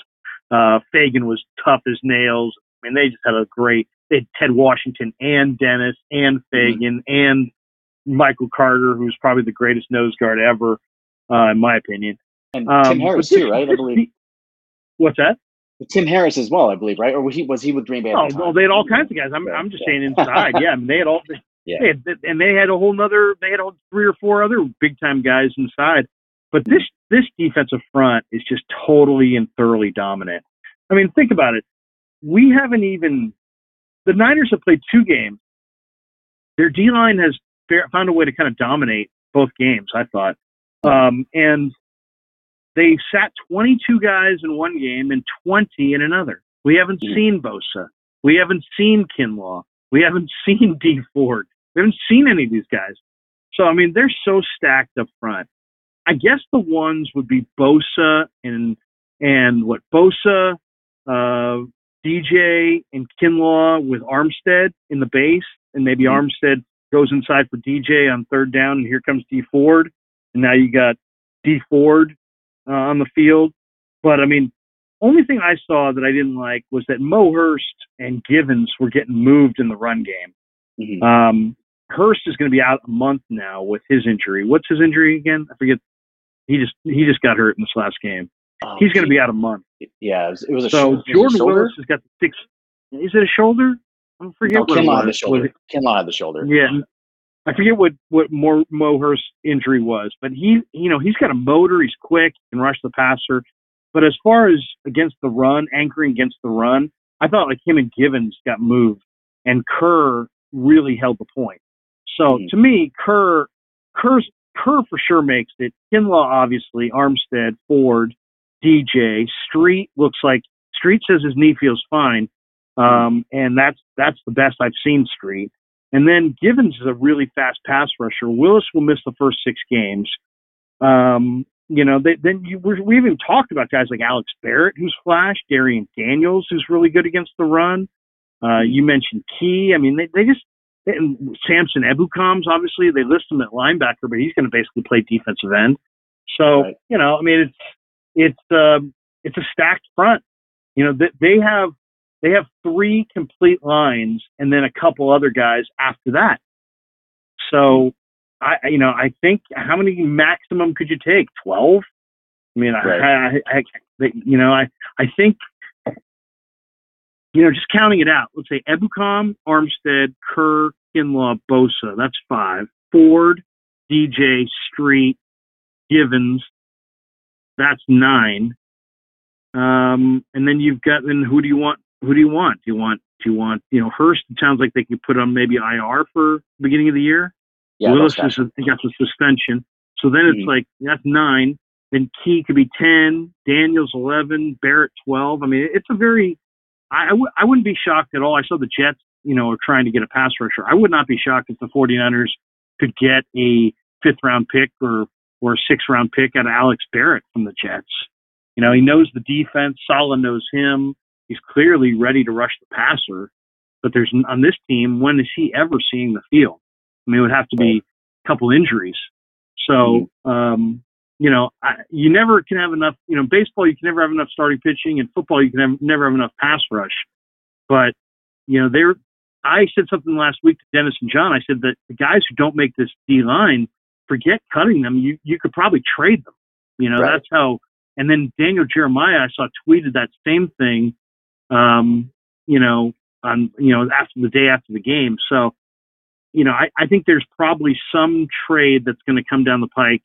uh, Fagan was tough as nails. I mean, they just had a great. They had Ted Washington and Dennis and mm-hmm. Fagan mm-hmm. and Michael Carter, who's probably the greatest nose guard ever, uh, in my opinion. And um, Tim Harris too, right? I believe. What's that? Tim Harris as well, I believe, right? Or was he was he with Green Bay? Oh, well, they had all kinds of guys. I'm I'm just yeah. saying inside. yeah, I mean, they had all. They, yeah. They had, and they had a whole nother. They had all three or four other big time guys inside. But this this defensive front is just totally and thoroughly dominant. I mean, think about it we haven't even the Niners have played two games. Their D line has found a way to kind of dominate both games. I thought, um, and they sat 22 guys in one game and 20 in another. We haven't mm-hmm. seen Bosa. We haven't seen Kinlaw. We haven't seen Dee Ford. We haven't seen any of these guys. So I mean, they're so stacked up front. I guess the ones would be Bosa and and what Bosa, uh, DJ and Kinlaw with Armstead in the base, and maybe mm-hmm. Armstead goes inside for DJ on third down, and here comes Dee Ford, and now you got Dee Ford uh, on the field. But I mean, only thing I saw that I didn't like was that Mo Hurst and Givens were getting moved in the run game. Mm-hmm. Um, Hurst is going to be out a month now with his injury. What's his injury again? I forget. He just he just got hurt in this last game. Um, He's going to be out a month. Yeah, it was, it was a shoulder. so Jordan a Willis has got the six. Is it a shoulder? I forget no, Kinlaw had the shoulder. Kinlaw had the shoulder. Yeah, I forget what what Mo, injury was, but he you know he's got a motor. He's quick, can rush the passer. But as far as against the run, anchoring against the run, I thought like him and Givens got moved, and Kerr really held the point. So mm-hmm. to me, Kerr Kerr's Kerr for sure makes it. Kinlaw obviously, Armstead, Ford, DJ. Street looks like Street says his knee feels fine, um, and that's that's the best I've seen Street. And then Givens is a really fast pass rusher. Willis will miss the first six games. Um, you know, they, then you, we even talked about guys like Alex Barrett, who's flash, Darrion Daniels, who's really good against the run. Uh, you mentioned Key. I mean, they, they just and Samson Ebukam's obviously they list him at linebacker, but he's going to basically play defensive end. So right. you know, I mean, it's it's um, it's a stacked front. You know, they have they have three complete lines and then a couple other guys after that. So, I you know I think how many maximum could you take? Twelve. I mean, right. I, I, I, you know I I think you know just counting it out. Let's say Ebukam, Armstead, Kerr, Kinlaw, Bosa. That's five. Ford, DJ, Street, Givens, that's nine. Um, and then you've got then who do you want? Who do you want? Do you want do you want you know Hurst? It sounds like they could put on maybe IR for beginning of the year. Yeah, Willis is I guess a suspension. So then mm-hmm. it's like that's nine. Then Key could be ten. Daniels eleven. Barrett twelve. I mean, it's a very I I, w- I wouldn't be shocked at all. I saw the Jets, you know, are trying to get a pass rusher. I would not be shocked if the 49ers could get a fifth round pick or or a sixth round pick out of Alex Barrett from the Jets. You know, he knows the defense. Saleh knows him. He's clearly ready to rush the passer. But there's on this team, when is he ever seeing the field? I mean, it would have to be a couple injuries. So, um, you know, I, you never can have enough. You know, baseball you can never have enough starting pitching, and football you can have, never have enough pass rush. But you know, there. I said something last week to Dennis and John. I said that the guys who don't make this D line, forget cutting them. You you could probably trade them. You know, Right. that's how. And then Daniel Jeremiah, I saw tweeted that same thing. Um, you know, on you know after the day after the game. So, you know, I, I think there's probably some trade that's going to come down the pike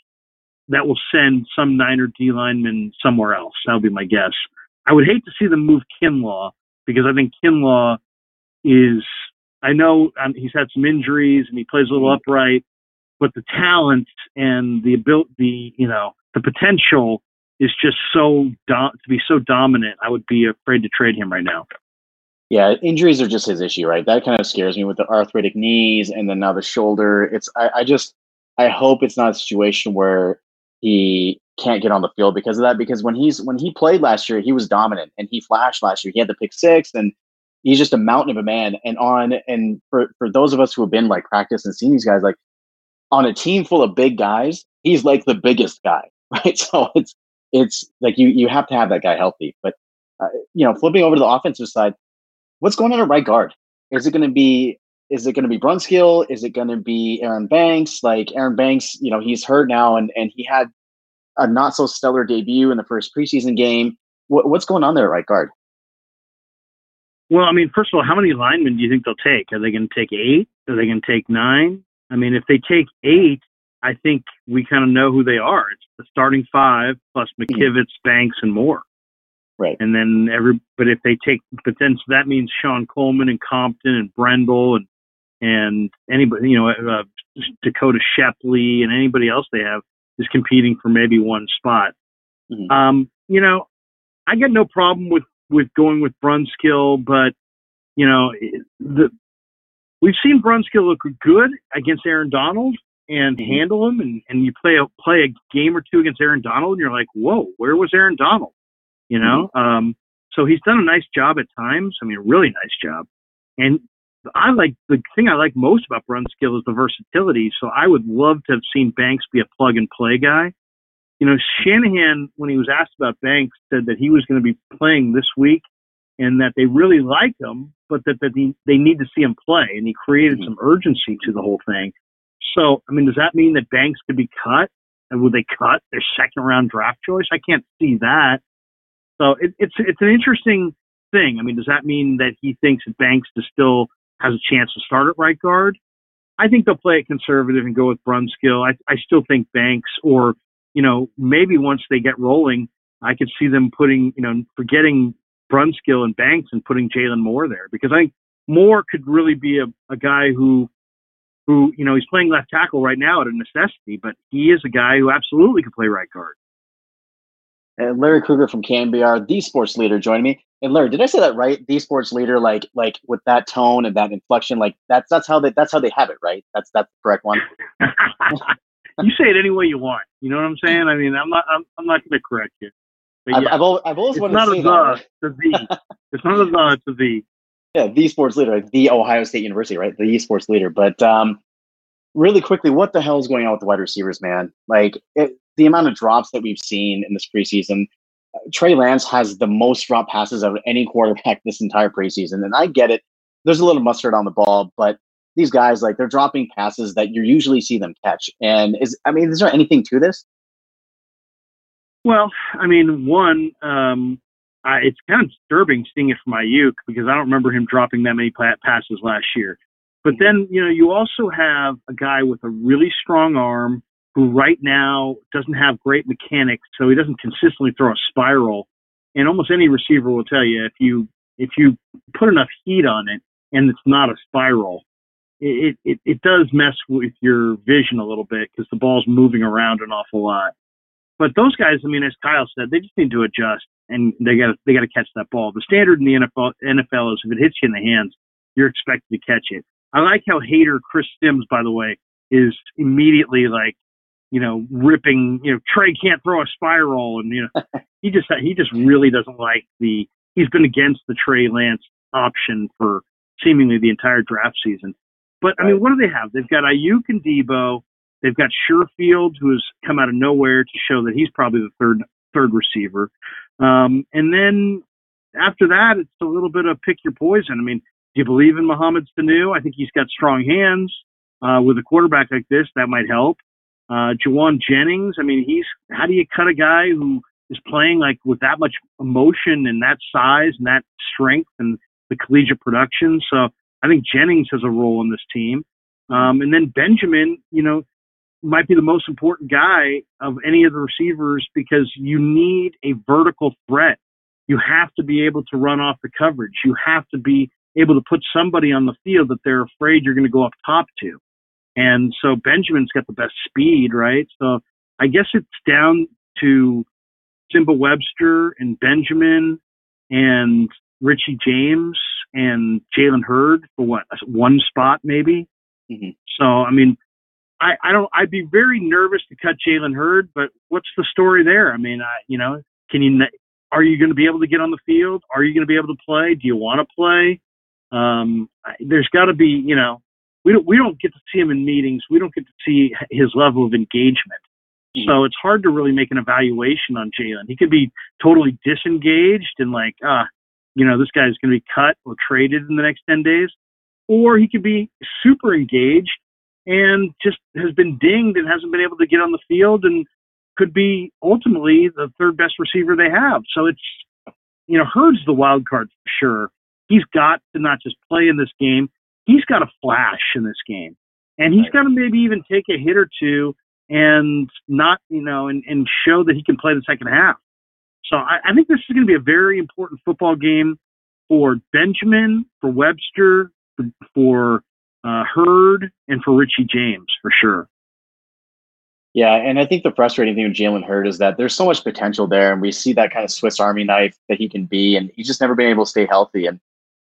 that will send some Niner D lineman somewhere else. That would be my guess. I would hate to see them move Kinlaw because I think Kinlaw is. I know um, he's had some injuries and he plays a little upright, but the talent and the ability, the you know, the potential is just so do- to be so dominant. I would be afraid to trade him right now. Yeah, injuries are just his issue, right? That kind of scares me with the arthritic knees and then now the shoulder. It's I, I just I hope it's not a situation where he can't get on the field because of that. Because when he's when he played last year, he was dominant and he flashed last year. He had the pick six and he's just a mountain of a man. And on and for for those of us who have been like practice and seen these guys, like on a team full of big guys, he's like the biggest guy, right? So it's it's like you you have to have that guy healthy. But uh, you know, flipping over to the offensive side what's going on at right guard? Is it going to be is it going to be Brunskill? Is it going to be Aaron Banks? Like Aaron Banks, you know, he's hurt now, and and he had a not so stellar debut in the first preseason game. What, what's going on there at right guard? Well, I mean, first of all, how many linemen do you think they'll take? Are they going to take eight? Are they going to take nine? I mean, if they take eight, I think we kind of know who they are. It's the starting five plus McKivitz, Banks, and Moore. Right. And then every, but if they take, but then so that means Shon Coleman and Compton and Brendel and and anybody, you know, uh, Dakoda Shepley and anybody else they have is competing for maybe one spot. Mhm. Um, you know, I got no problem with with going with Brunskill, but you know, the we've seen Brunskill look good against Aaron Donald and Mhm. handle him, and and you play a play a game or two against Aaron Donald, and you're like, whoa, where was Aaron Donald? You know, um, so he's done a nice job at times. I mean, a really nice job, and I like the thing I like most about Brunskill is the versatility. So I would love to have seen Banks be a plug and play guy. You know, Shanahan, when he was asked about Banks, said that he was going to be playing this week and that they really like him, but that, that he, they need to see him play. And he created Mhm. some urgency to the whole thing. So, I mean, does that mean that Banks could be cut? And would they cut their second round draft choice? I can't see that. So it, it's it's an interesting thing. I mean, does that mean that he thinks that Banks is still has a chance to start at right guard? I think they'll play it conservative and go with Brunskill. I I still think Banks, or you know, maybe once they get rolling, I could see them putting you know forgetting Brunskill and Banks and putting Jaylon Moore there because I think Moore could really be a, a guy who who you know he's playing left tackle right now at a necessity, but he is a guy who absolutely could play right guard. And Larry Kruger from KNBR, the sports leader, joining me. And Larry, did I say that right? The sports leader, like like with that tone and that inflection, like that's that's how they that's how they have it, right? That's that's the correct one. you say it any way you want. You know what I'm saying? I mean, I'm not. I'm, I'm not going to correct you. But I've, yeah, I've, al- I've always it's wanted not to a say that. right? the. It's not a the, it's a the. Yeah, the sports leader, like the Ohio State University, right? The sports leader. But um, really quickly, what the hell is going on with the wide receivers, man? Like it, the amount of drops that we've seen in this preseason. uh, Trey Lance has the most drop passes of any quarterback this entire preseason, and I get it. There's a little mustard on the ball, but these guys, like, they're dropping passes that you usually see them catch. And is, I mean, is there anything to this? Well, I mean, one, um, I, it's kind of disturbing seeing it from Aiyuk because I don't remember him dropping that many passes last year. But then, you know, you also have a guy with a really strong arm who right now doesn't have great mechanics, so he doesn't consistently throw a spiral. And almost any receiver will tell you if you if you put enough heat on it and it's not a spiral, it it, it does mess with your vision a little bit because the ball's moving around an awful lot. But those guys, I mean, as Kyle said, they just need to adjust. And they got they got to catch that ball. The standard in the NFL NFL is if it hits you in the hands, you're expected to catch it. I like how hater Chris Sims, by the way, is immediately like, you know, ripping. You know, Trey can't throw a spiral, and you know, he just he just really doesn't like the. He's been against the Trey Lance option for seemingly the entire draft season. But I mean, what do they have? They've got Aiyuk and Deebo. They've got Sherfield, who has come out of nowhere to show that he's probably the third third receiver. Um, and then after that, it's a little bit of pick your poison. I mean, do you believe in Mohamed Sanu? I think he's got strong hands. Uh, with a quarterback like this, that might help. Uh, Jauan Jennings, I mean, he's, how do you cut a guy who is playing like with that much emotion and that size and that strength and the collegiate production? So I think Jennings has a role in this team. Um, and then Benjamin, you know, might be the most important guy of any of the receivers because you need a vertical threat. You have to be able to run off the coverage. You have to be able to put somebody on the field that they're afraid you're going to go up top to. And so Benjamin's got the best speed, right? So I guess it's down to Simba Webster and Benjamin and Richie James and Jalen Hurd for what one spot maybe. Mm-hmm. So I mean, I, I don't. I'd be very nervous to cut Jalen Hurd, but what's the story there? I mean, I, you know, can you? Are you going to be able to get on the field? Are you going to be able to play? Do you want to play? Um, there's got to be, you know, we don't we don't get to see him in meetings. We don't get to see his level of engagement. Mm-hmm. So it's hard to really make an evaluation on Jalen. He could be totally disengaged and like, ah, uh, you know, this guy's going to be cut or traded in the next ten days, or he could be super engaged and just has been dinged and hasn't been able to get on the field and could be ultimately the third best receiver they have. So it's, you know, Hurd's the wild card for sure. He's got to not just play in this game, he's got to flash in this game. And he's got to maybe even take a hit or two and not, you know, and, and show that he can play the second half. So I, I think this is going to be a very important football game for Benjamin, for Webster, for, for uh, Hurd and for Richie James for sure. Yeah, and I think the frustrating thing with Jalen Hurd is that there's so much potential there, and we see that kind of Swiss Army knife that he can be, and he's just never been able to stay healthy. And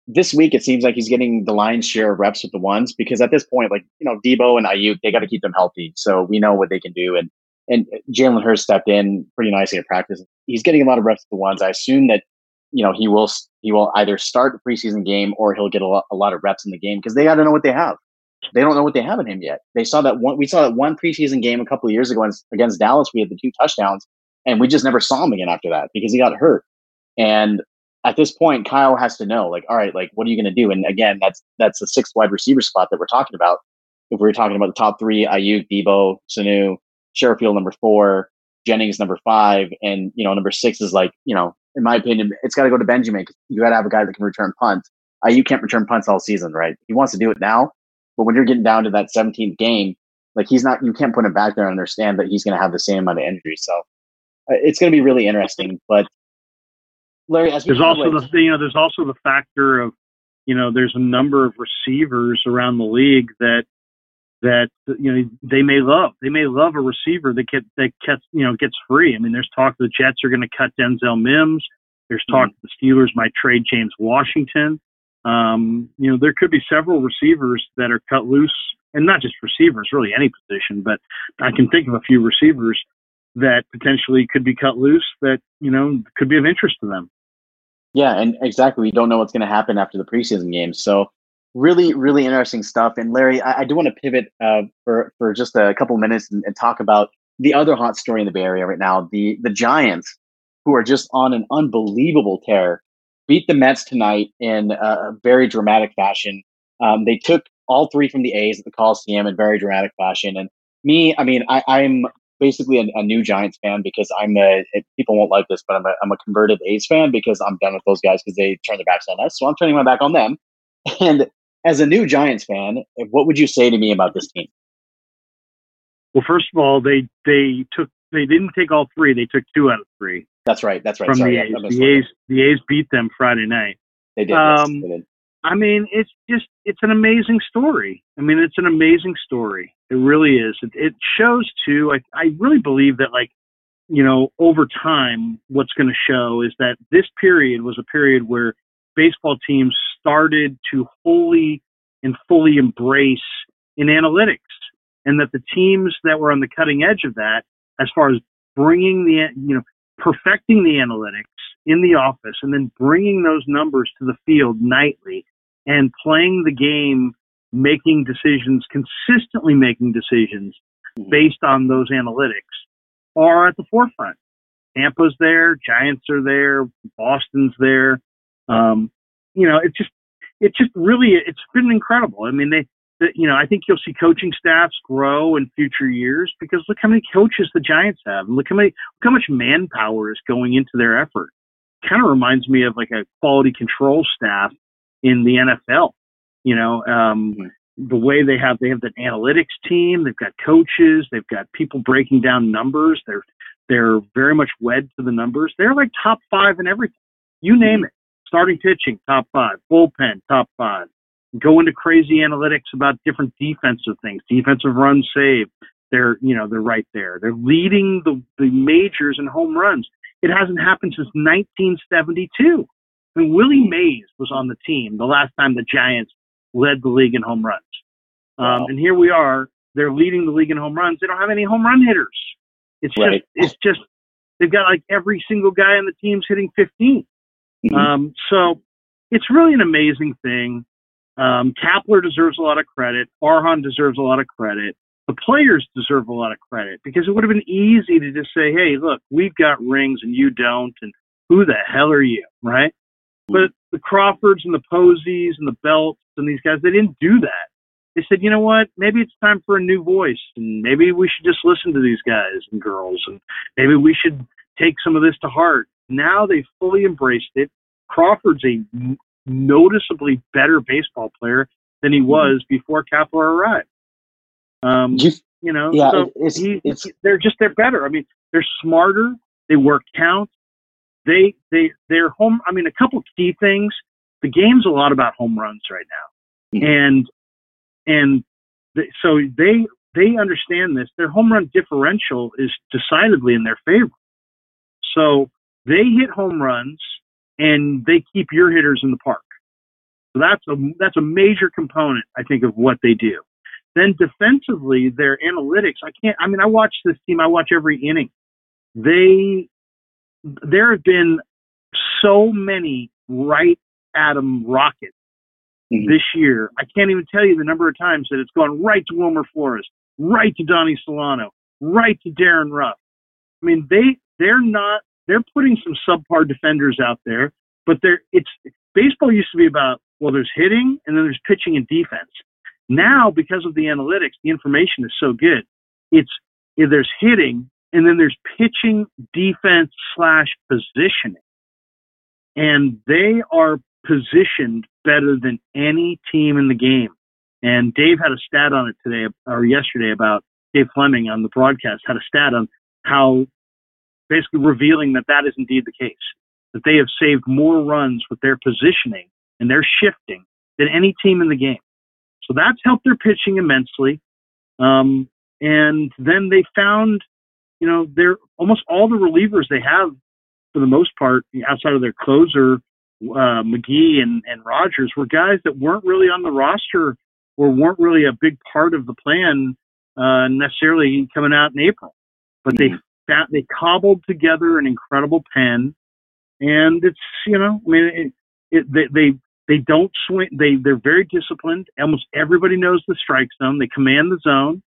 this week, it seems like he's getting the lion's share of reps with the ones because at this point, like you know, Deebo and Aiyuk, they got to keep them healthy, so we know what they can do. And and Jalen Hurd stepped in pretty nicely at practice. He's getting a lot of reps with the ones. I assume that you know he will he will either start the preseason game or he'll get a lot, a lot of reps in the game because they got to know what they have. They don't know what they have in him yet. They saw that one. We saw that one preseason game a couple of years ago against Dallas. We had the two touchdowns, and we just never saw him again after that because he got hurt. And at this point, Kyle has to know, like, all right, like, what are you going to do? And again, that's that's the sixth wide receiver spot that we're talking about. If we are talking about the top three, Aiyuk, Deebo, Sanu, Sherfield number four, Jennings number five, and you know number six is like you know in my opinion, it's got to go to Benjamin. You got to have a guy that can return punts. Uh, you can't return punts all season, right? He wants to do it now, but when you're getting down to that 17th game, like he's not, you can't put him back there and understand that he's going to have the same amount of injury. So uh, it's going to be really interesting. But Larry, as there's also the you know there's also the factor of you know there's a number of receivers around the league that that you know they may love. They may love a receiver that get that gets you know gets free. I mean, there's talk the Jets are going to cut Denzel Mims. There's talk mm-hmm. the Steelers might trade James Washington. Um, you know, there could be several receivers that are cut loose, and not just receivers, really any position. But I can think of a few receivers that potentially could be cut loose that you know could be of interest to them. Yeah, and exactly. We don't know what's going to happen after the preseason games, so really, really interesting stuff. And Larry, I, I do want to pivot uh, for for just a couple minutes and, and, talk about the other hot story in the Bay Area right now: the the Giants, who are just on an unbelievable tear, beat the Mets tonight in a very dramatic fashion. Um, they took all three from the A's at the Coliseum in very dramatic fashion. And me, I mean, I, I'm basically a, a, new Giants fan because I'm a people won't like this, but I'm a, I'm a converted A's fan because I'm done with those guys because they turn their backs on us. So I'm turning my back on them. And as a new Giants fan, what would you say to me about this team? Well, first of all, they they took they didn't take all three; they took two out of three. That's right. That's right. From Sorry, the A's, the A's, the A's beat them Friday night. They did. Um, yes, they did. I mean, it's just it's an amazing story. I mean, it's an amazing story. It really is. It, it shows too. I I really believe that like you know, over time, what's going to show is that this period was a period where baseball teams started to wholly and fully embrace in analytics and that the teams that were on the cutting edge of that, as far as bringing the, you know, perfecting the analytics in the office and then bringing those numbers to the field nightly and playing the game, making decisions, consistently making decisions mm-hmm. based on those analytics are at the forefront. Tampa's there, Giants are there, Boston's there. Um, you know, it's just, it's just really, it's been incredible. I mean, they, the, you know, I think you'll see coaching staffs grow in future years because look how many coaches the Giants have, and look how many, look how much manpower is going into their effort. Kind of reminds me of like a quality control staff in the NFL. You know, um, the way they have they have the analytics team they've got coaches they've got people breaking down numbers they're they're very much wed to the numbers they're like top five in everything you name mm-hmm. it starting pitching top five bullpen top five go into crazy analytics about different defensive things defensive run save they're you know they're right there they're leading the the majors in home runs it hasn't happened since 1972 I mean, Willie Mays was on the team the last time the Giants led the league in home runs. Um, wow. And here we are. They're leading the league in home runs. They don't have any home run hitters. It's right. just, it's just, they've got like every single guy on the team's hitting 15. Mm-hmm. Um, so it's really an amazing thing. Um, Kapler deserves a lot of credit. Farhan deserves a lot of credit. The players deserve a lot of credit because it would have been easy to just say, "Hey, look, we've got rings and you don't, and who the hell are you?" Right? Mm-hmm. But the Crawfords and the Posies and the Belts and these guys, they didn't do that. They said, you know what? Maybe it's time for a new voice, and maybe we should just listen to these guys and girls, and maybe we should take some of this to heart. Now they've fully embraced it. Crawford's a noticeably better baseball player than he mm-hmm. was before Kapler arrived. Um, you, you know, yeah, so it's, he, it's, they're just they're better. I mean, they're smarter. They work counts. They they they're home. I mean, a couple key things the game's a lot about home runs right now, mm-hmm. and and th- so they they understand this. Their home run differential is decidedly in their favor. So they hit home runs and they keep your hitters in the park. So that's a that's a major component, I think, of what they do. Then defensively, their analytics. I can't. I mean, I watch this team. I watch every inning. They there have been so many right atom rockets mm-hmm. this year. I can't even tell you the number of times that it's gone right to Wilmer Flores, right to Donnie Solano, right to Darin Ruf. I mean, they they're not they're putting some subpar defenders out there, but they're it's baseball used to be about well, there's hitting and then there's pitching and defense. Now, because of the analytics, the information is so good. It's there's hitting and then there's pitching, defense slash positioning, and they are positioned better than any team in the game. And Dave had a stat on it today or yesterday about Dave Flemming on the broadcast had a stat on how basically revealing that that is indeed the case, that they have saved more runs with their positioning and their shifting than any team in the game. So that's helped their pitching immensely. Um, and then they found, you know, they're almost all the relievers they have for the most part outside of their closer uh, McGee and, and Rogers were guys that weren't really on the roster or weren't really a big part of the plan uh, necessarily coming out in April. But they found, they cobbled together an incredible pen, and it's you know I mean it, it, they they they don't swing they they're very disciplined. Almost everybody knows the strike zone. They command the zone.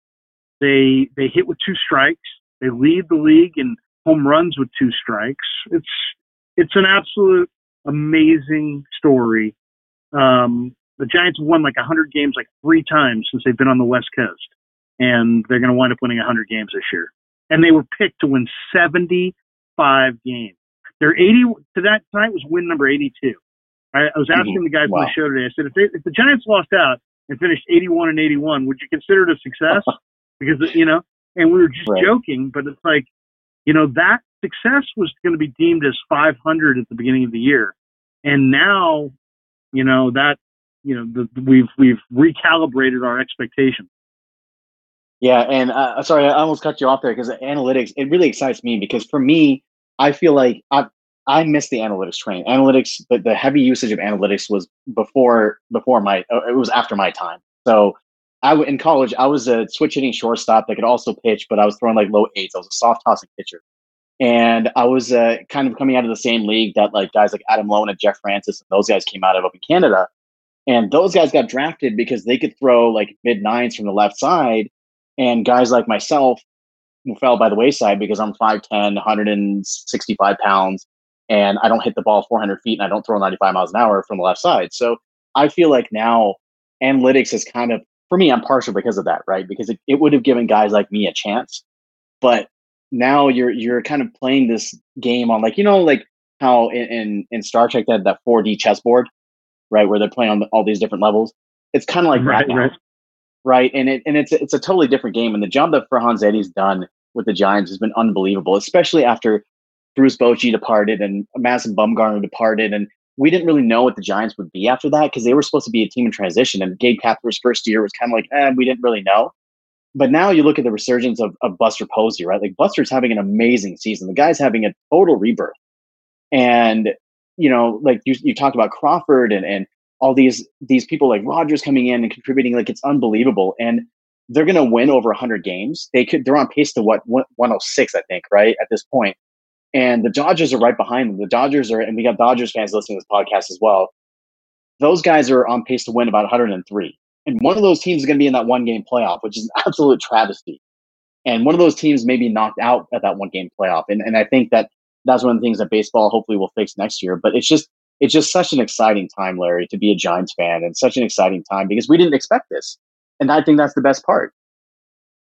They they hit with two strikes. They lead the league in home runs with two strikes. It's it's an absolute amazing story. Um, the Giants have won like a 100 games like three times since they've been on the West Coast, and they're going to wind up winning a 100 games this year. And they were picked to win 75 games. Their 80 to that tonight was win number 82. I, I was asking mm-hmm. the guys wow. on the show today. I said, if, they, if the Giants lost out and finished 81 and 81, would you consider it a success? because you know, and we were just right. joking, but it's like, you know, that success was going to be deemed as 500 at the beginning of the year, and now, you know that you know the, we've we've recalibrated our expectations. Yeah, and uh, sorry, I almost cut you off there because analytics it really excites me because for me, I feel like I I miss the analytics train. Analytics, the, the heavy usage of analytics was before before my uh, it was after my time. So I in college I was a switch hitting shortstop that could also pitch, but I was throwing like low eights. I was a soft tossing pitcher, and I was uh, kind of coming out of the same league that like guys like Adam Loewen and Jeff Francis and those guys came out of up in Canada. And those guys got drafted because they could throw like mid nines from the left side and guys like myself fell by the wayside because I'm 5'10, 165 pounds, and I don't hit the ball 400 feet and I don't throw 95 miles an hour from the left side. So I feel like now analytics is kind of, for me, I'm partial because of that, right? Because it, it would have given guys like me a chance. But now you're you're kind of playing this game on like, you know, like how in, in, in Star Trek they had that 4D chessboard, right? Where they're playing on all these different levels. It's kind of like right, that now. Right right? And it and it's it's a totally different game. And the job that Farhan Zaidi's done with the Giants has been unbelievable, especially after Bruce Bochy departed and Madison Bumgarner departed, and we didn't really know what the Giants would be after that because they were supposed to be a team in transition. And Gabe Kapler's first year was kind of like, eh, we didn't really know. But now you look at the resurgence of, of Buster Posey, right? Like Buster's having an amazing season. The guy's having a total rebirth. And, you know, like you, you talked about Crawford and, and all these these people like Rogers coming in and contributing like it's unbelievable and they're going to win over 100 games. They could they're on pace to what 106 I think, right? At this point. And the Dodgers are right behind them. The Dodgers are and we got Dodgers fans listening to this podcast as well. Those guys are on pace to win about 103. And one of those teams is going to be in that one game playoff, which is an absolute travesty. And one of those teams may be knocked out at that one game playoff. And and I think that that's one of the things that baseball hopefully will fix next year. But it's just it's just such an exciting time, Larry, to be a Giants fan and such an exciting time because we didn't expect this. And I think that's the best part.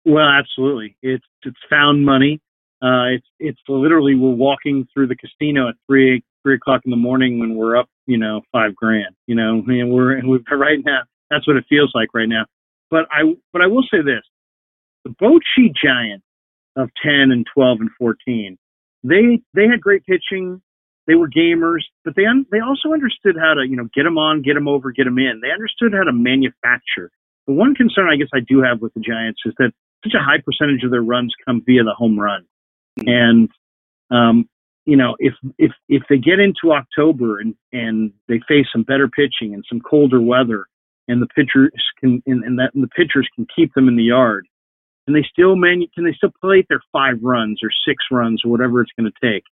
Well, absolutely. It's it's found money. Uh, it's it's literally we're walking through the casino at three three o'clock in the morning when we're up, you know, five grand. You know, and we're and we right now. That's what it feels like right now. But I but I will say this: the Bochy Giants of ten and twelve and fourteen, they they had great pitching they were gamers, but they un- they also understood how to you know get them on, get them over, get them in. They understood how to manufacture. The one concern I guess I do have with the Giants is that such a high percentage of their runs come via the home run, mm-hmm. and um, you know if if if they get into October and and they face some better pitching and some colder weather, and the pitchers can and, and that and the pitchers can keep them in the yard, and they still man can they still plate their five runs or six runs or whatever it's going to take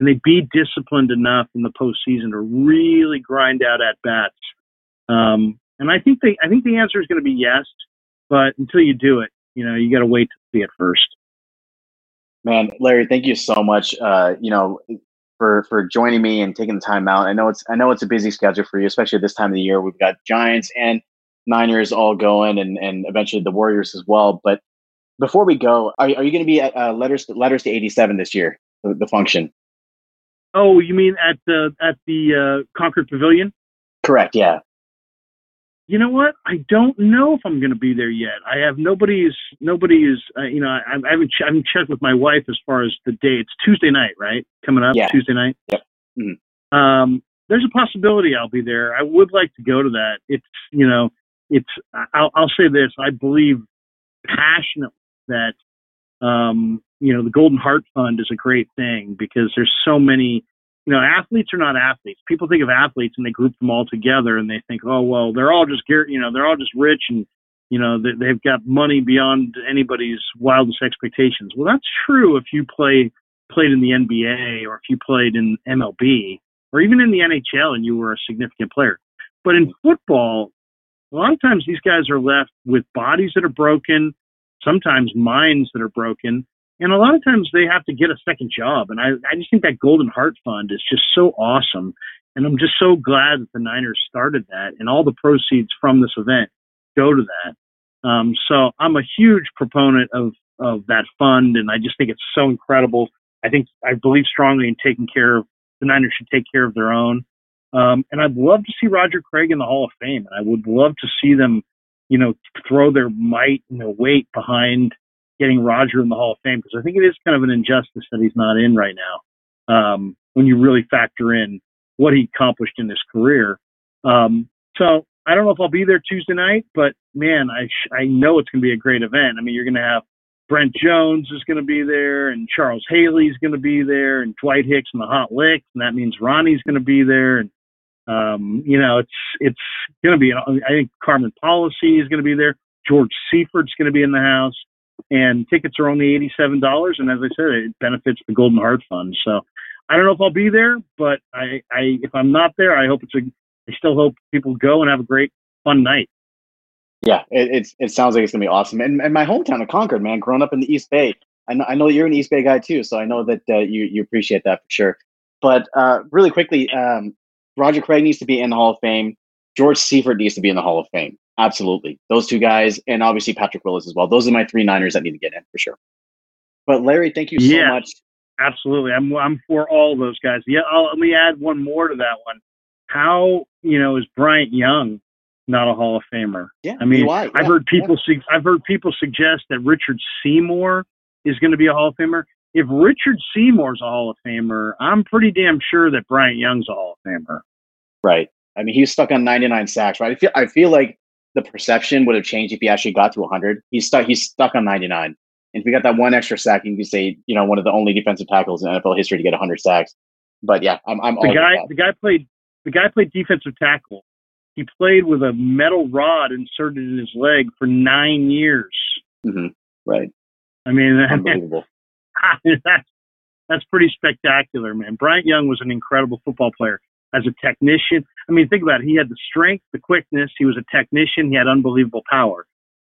and they be disciplined enough in the postseason to really grind out at bats. Um, and I think they, I think the answer is going to be yes, but until you do it, you know, you got to wait to see it first. Man, Larry, thank you so much. Uh, you know, for for joining me and taking the time out. I know it's I know it's a busy schedule for you, especially at this time of the year. We've got Giants and Niners all going, and and eventually the Warriors as well. But before we go, are, are you going to be at uh, letters letters to eighty seven this year? The, the function. Oh, you mean at the at the uh, Concord Pavilion? Correct. Yeah. You know what? I don't know if I'm going to be there yet. I have nobody's nobody's. uh, you know I, I haven't ch- I haven't checked with my wife as far as the day. It's Tuesday night, right? Coming up yeah. Tuesday night. Yep. Mm-hmm. Um, there's a possibility I'll be there. I would like to go to that. It's you know it's I'll, I'll say this. I believe passionately that um, you know, the Golden Heart Fund is a great thing because there's so many, you know, athletes are not athletes. People think of athletes and they group them all together and they think, oh, well, they're all just, you know, they're all just rich and, you know, they, they've got money beyond anybody's wildest expectations. Well, that's true if you play, played in the NBA or if you played in MLB or even in the NHL and you were a significant player. But in football, a lot of times these guys are left with bodies that are broken, sometimes minds that are broken, and a lot of times they have to get a second job. And I, I just think that Golden Heart Fund is just so awesome. And I'm just so glad that the Niners started that and all the proceeds from this event go to that. Um, so I'm a huge proponent of, of that fund. And I just think it's so incredible. I think I believe strongly in taking care of the Niners should take care of their own. Um, and I'd love to see Roger Craig in the Hall of Fame. And I would love to see them, you know, throw their might and their weight behind getting Roger in the Hall of Fame because I think it is kind of an injustice that he's not in right now. Um, when you really factor in what he accomplished in his career. Um, so I don't know if I'll be there Tuesday night, but man, I I know it's going to be a great event. I mean, you're going to have Brent Jones is going to be there, and Charles Haley is going to be there, and Dwight Hicks and the Hot Licks, and that means Ronnie's going to be there, and um, you know, it's it's going to be. I think Carmen Policy is going to be there. George Seifert's going to be in the house, and tickets are only eighty-seven dollars. And as I said, it benefits the Golden Heart Fund. So I don't know if I'll be there, but I, I if I'm not there, I hope it's a. I still hope people go and have a great, fun night. Yeah, it, it's it sounds like it's gonna be awesome. And, and my hometown of Concord, man, growing up in the East Bay, I know I know you're an East Bay guy too, so I know that uh, you you appreciate that for sure. But uh, really quickly, um, Roger Craig needs to be in the Hall of Fame. George Seifert needs to be in the Hall of Fame. Absolutely, those two guys, and obviously Patrick Willis as well. Those are my three Niners that need to get in for sure. But Larry, thank you so yeah, much. Absolutely, I'm I'm for all those guys. Yeah, I'll, let me add one more to that one. How you know is Bryant Young not a Hall of Famer? Yeah, I mean, yeah, I've heard people yeah. su- I've heard people suggest that Richard Seymour is going to be a Hall of Famer. If Richard Seymour's a Hall of Famer, I'm pretty damn sure that Bryant Young's a Hall of Famer. Right. I mean, he's stuck on 99 sacks, right? I feel I feel like the perception would have changed if he actually got to 100. He's stuck. He's stuck on 99. And if he got that one extra sack, you could say, you know, one of the only defensive tackles in NFL history to get 100 sacks. But yeah, I'm. I'm the guy. The guy played. The guy played defensive tackle. He played with a metal rod inserted in his leg for nine years. Mm-hmm. Right. I mean, unbelievable. that's that's pretty spectacular, man. Bryant Young was an incredible football player as a technician. I mean, think about it. He had the strength, the quickness. He was a technician. He had unbelievable power.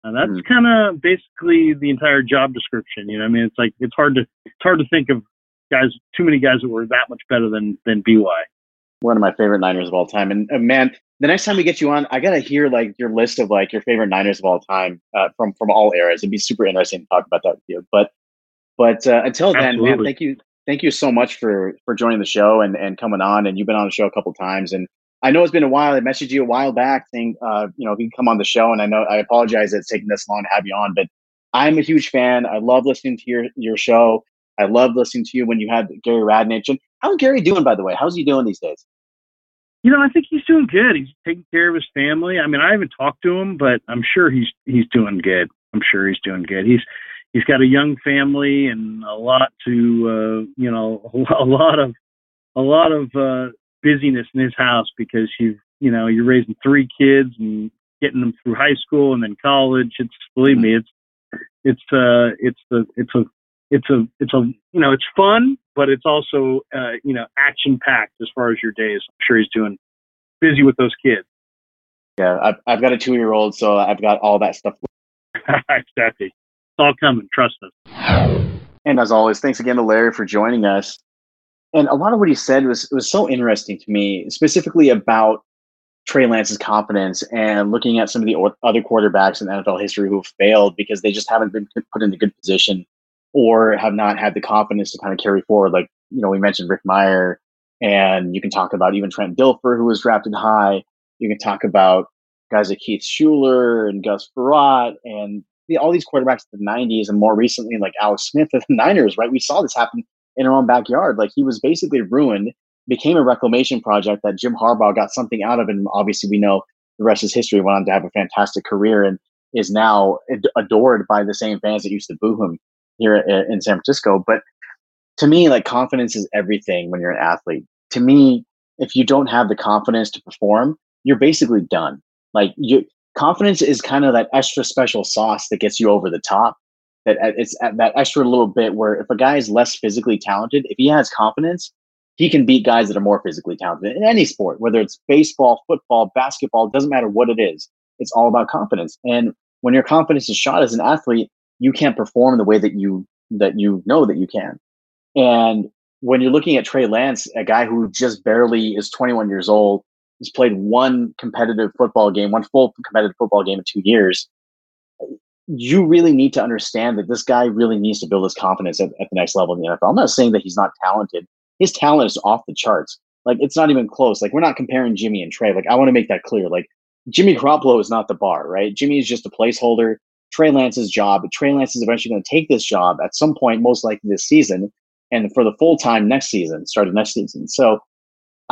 And that's mm-hmm. kind of basically the entire job description. You know, I mean, it's like it's hard to it's hard to think of guys, too many guys that were that much better than than By. One of my favorite Niners of all time. And uh, man, the next time we get you on, I gotta hear like your list of like your favorite Niners of all time uh, from from all eras. It'd be super interesting to talk about that with you. But but uh, until then, Absolutely. man, thank you thank you so much for for joining the show and and coming on. And you've been on the show a couple times, and I know it's been a while. I messaged you a while back saying, uh, you know, if you can come on the show. And I know I apologize that it's taking this long to have you on, but I'm a huge fan. I love listening to your your show. I love listening to you when you had Gary Radnich. And how's Gary doing, by the way? How's he doing these days? You know, I think he's doing good. He's taking care of his family. I mean, I haven't talked to him, but I'm sure he's he's doing good. I'm sure he's doing good. He's he's got a young family and a lot to uh, you know a lot of a lot of uh, busyness in his house because you you know you're raising three kids and getting them through high school and then college. It's believe me, it's it's uh it's the it's a it's a it's a you know it's fun, but it's also uh, you know action packed as far as your days. I'm sure he's doing busy with those kids. Yeah, I've I've got a two year old, so I've got all that stuff. exactly all coming. Trust us. And as always, thanks again to Larry for joining us. And a lot of what he said was was so interesting to me, specifically about Trey Lance's confidence and looking at some of the other quarterbacks in NFL history who have failed because they just haven't been put in a good position or have not had the confidence to kind of carry forward. Like, you know, we mentioned Rick Mirer, and you can talk about even Trent Dilfer, who was drafted high. You can talk about guys like Heath Shuler and Gus Frerotte and the, all these quarterbacks in the 90s and more recently like Alex Smith of the Niners, right? We saw this happen in our own backyard. Like he was basically ruined, became a reclamation project that Jim Harbaugh got something out of. And obviously we know the rest is history, went on to have a fantastic career and is now ad- adored by the same fans that used to boo him here in San Francisco. But to me, like confidence is everything when you're an athlete. To me, if you don't have the confidence to perform, you're basically done. Like you, confidence is kind of that extra special sauce that gets you over the top. That uh, it's that extra little bit where if a guy is less physically talented, if he has confidence, he can beat guys that are more physically talented in any sport, whether it's baseball, football, basketball, doesn't matter what it is. It's all about confidence. And when your confidence is shot as an athlete, you can't perform the way that you that you know that you can. And when you're looking at Trey Lance, a guy who just barely is 21 years old, he's played one competitive football game, one full competitive football game in two years. You really need to understand that this guy really needs to build his confidence at, at the next level in the NFL. I'm not saying that he's not talented. His talent is off the charts. Like it's not even close. Like we're not comparing Jimmy and Trey. Like I want to make that clear. Like Jimmy Garoppolo is not the bar, right? Jimmy is just a placeholder. Trey Lance's job. Trey Lance is eventually going to take this job at some point, most likely this season, and for the full time next season, starting next season. So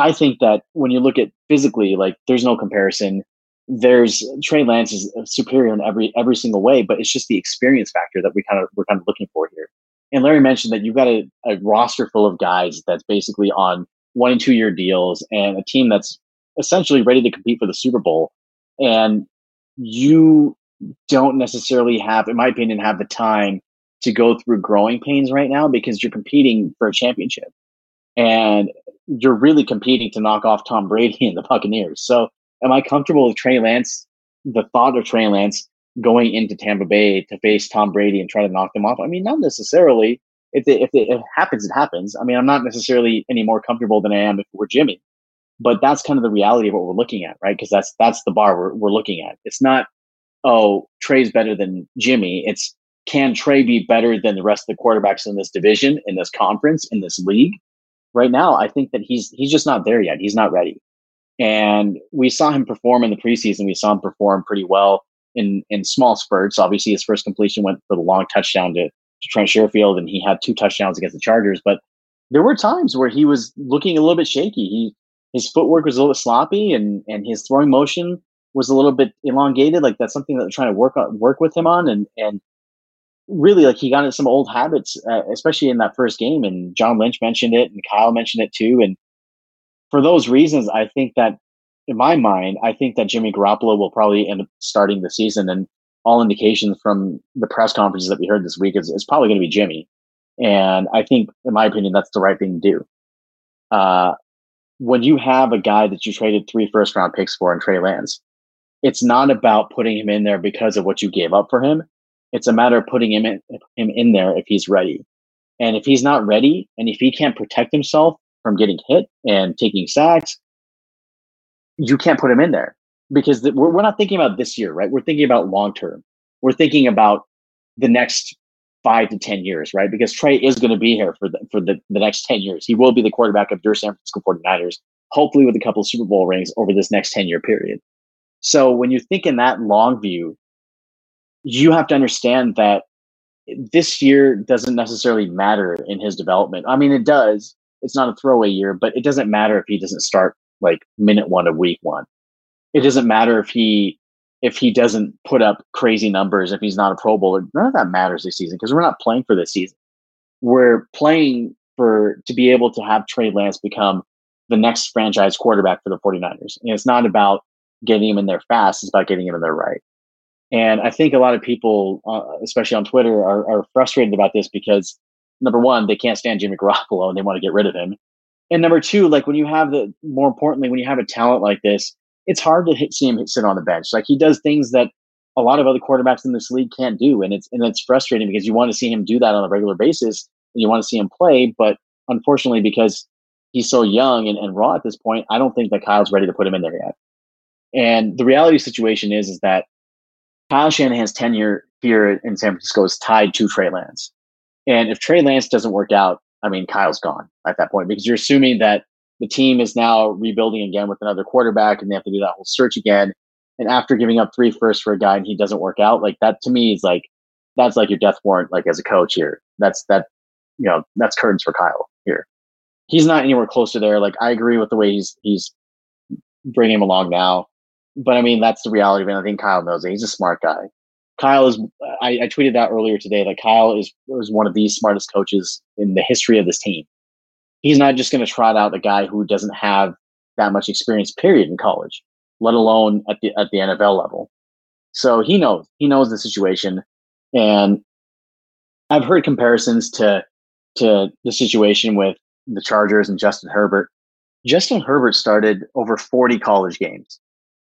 I think that when you look at physically, like there's no comparison. there's Trey Lance is uh, superior in every every single way, but it's just the experience factor that we kind of we're kind of looking for here. And Larry mentioned that you've got a, a roster full of guys that's basically on one and two year deals and a team that's essentially ready to compete for the Super Bowl. And you don't necessarily have, in my opinion, have the time to go through growing pains right now because you're competing for a championship. And you're really competing to knock off Tom Brady and the Buccaneers. So am I comfortable with Trey Lance, the thought of Trey Lance going into Tampa Bay to face Tom Brady and try to knock them off? I mean, not necessarily. If it, if it, if it happens, it happens. I mean, I'm not necessarily any more comfortable than I am if we're Jimmy, but that's kind of the reality of what we're looking at, right? Because that's that's the bar we're we're looking at. It's not oh Trey's better than Jimmy. It's can Trey be better than the rest of the quarterbacks in this division, in this conference, in this league? Right now, I think that he's he's just not there yet. He's not ready. And we saw him perform in the preseason. We saw him perform pretty well in in small spurts. Obviously, his first completion went for the long touchdown to, to Trent Sherfield, and he had two touchdowns against the Chargers. But there were times where he was looking a little bit shaky. He his footwork was a little bit sloppy, and and his throwing motion was a little bit elongated. Like that's something that they're trying to work on, work with him on, and and really like he got into some old habits, uh, especially in that first game. And John Lynch mentioned it, and Kyle mentioned it too. And for those reasons, I think that in my mind, I think that Jimmy Garoppolo will probably end up starting the season. And all indications from the press conferences that we heard this week is it's probably going to be Jimmy. And I think, in my opinion, that's the right thing to do. Uh, when you have a guy that you traded three first round picks for in Trey Lance, it's not about putting him in there because of what you gave up for him. It's a matter of putting him in, him in there if he's ready. And if he's not ready and if he can't protect himself from getting hit and taking sacks, you can't put him in there because the, we're, we're not thinking about this year, right? We're thinking about long term. We're thinking about the next five to 10 years, right? Because Trey is going to be here for the, for the, the next 10 years. He will be the quarterback of your San Francisco 49ers, hopefully with a couple of Super Bowl rings over this next 10 year period. So when you think in that long view, you have to understand that this year doesn't necessarily matter in his development. I mean, it does. It's not a throwaway year, but it doesn't matter if he doesn't start like minute one of week one. It doesn't matter if he if he doesn't put up crazy numbers, if he's not a Pro Bowler. None of that matters this season because we're not playing for this season. We're playing for to be able to have Trey Lance become the next franchise quarterback for the 49ers. And it's not about getting him in there fast, it's about getting him in there right. And I think a lot of people, uh, especially on Twitter, are, are, frustrated about this because number one, they can't stand Jimmy Garoppolo and they want to get rid of him. And number two, like when you have the, more importantly, when you have a talent like this, it's hard to hit, see him sit on the bench. Like he does things that a lot of other quarterbacks in this league can't do, and it's and it's frustrating because you want to see him do that on a regular basis and you want to see him play, but unfortunately, because he's so young and, and raw at this point, I don't think that Kyle's ready to put him in there yet. And the reality situation is, is that Kyle Shanahan's tenure here in San Francisco is tied to Trey Lance. And if Trey Lance doesn't work out, I mean, Kyle's gone at that point because you're assuming that the team is now rebuilding again with another quarterback and they have to do that whole search again. And after giving up three firsts for a guy and he doesn't work out, like that to me is like, that's like your death warrant, like as a coach here. That's that, you know, that's curtains for Kyle here. He's not anywhere close to there. Like I agree with the way he's, he's bringing him along now but I mean, that's the reality of it. I think Kyle knows it. He's a smart guy. Kyle is. I, I tweeted that earlier today. That Kyle is is one of the smartest coaches in the history of this team. He's not just going to trot out a guy who doesn't have that much experience, period, in college, let alone at the at the NFL level. So he knows. He knows the situation, and I've heard comparisons to to the situation with the Chargers and Justin Herbert. Justin Herbert started over 40 college games.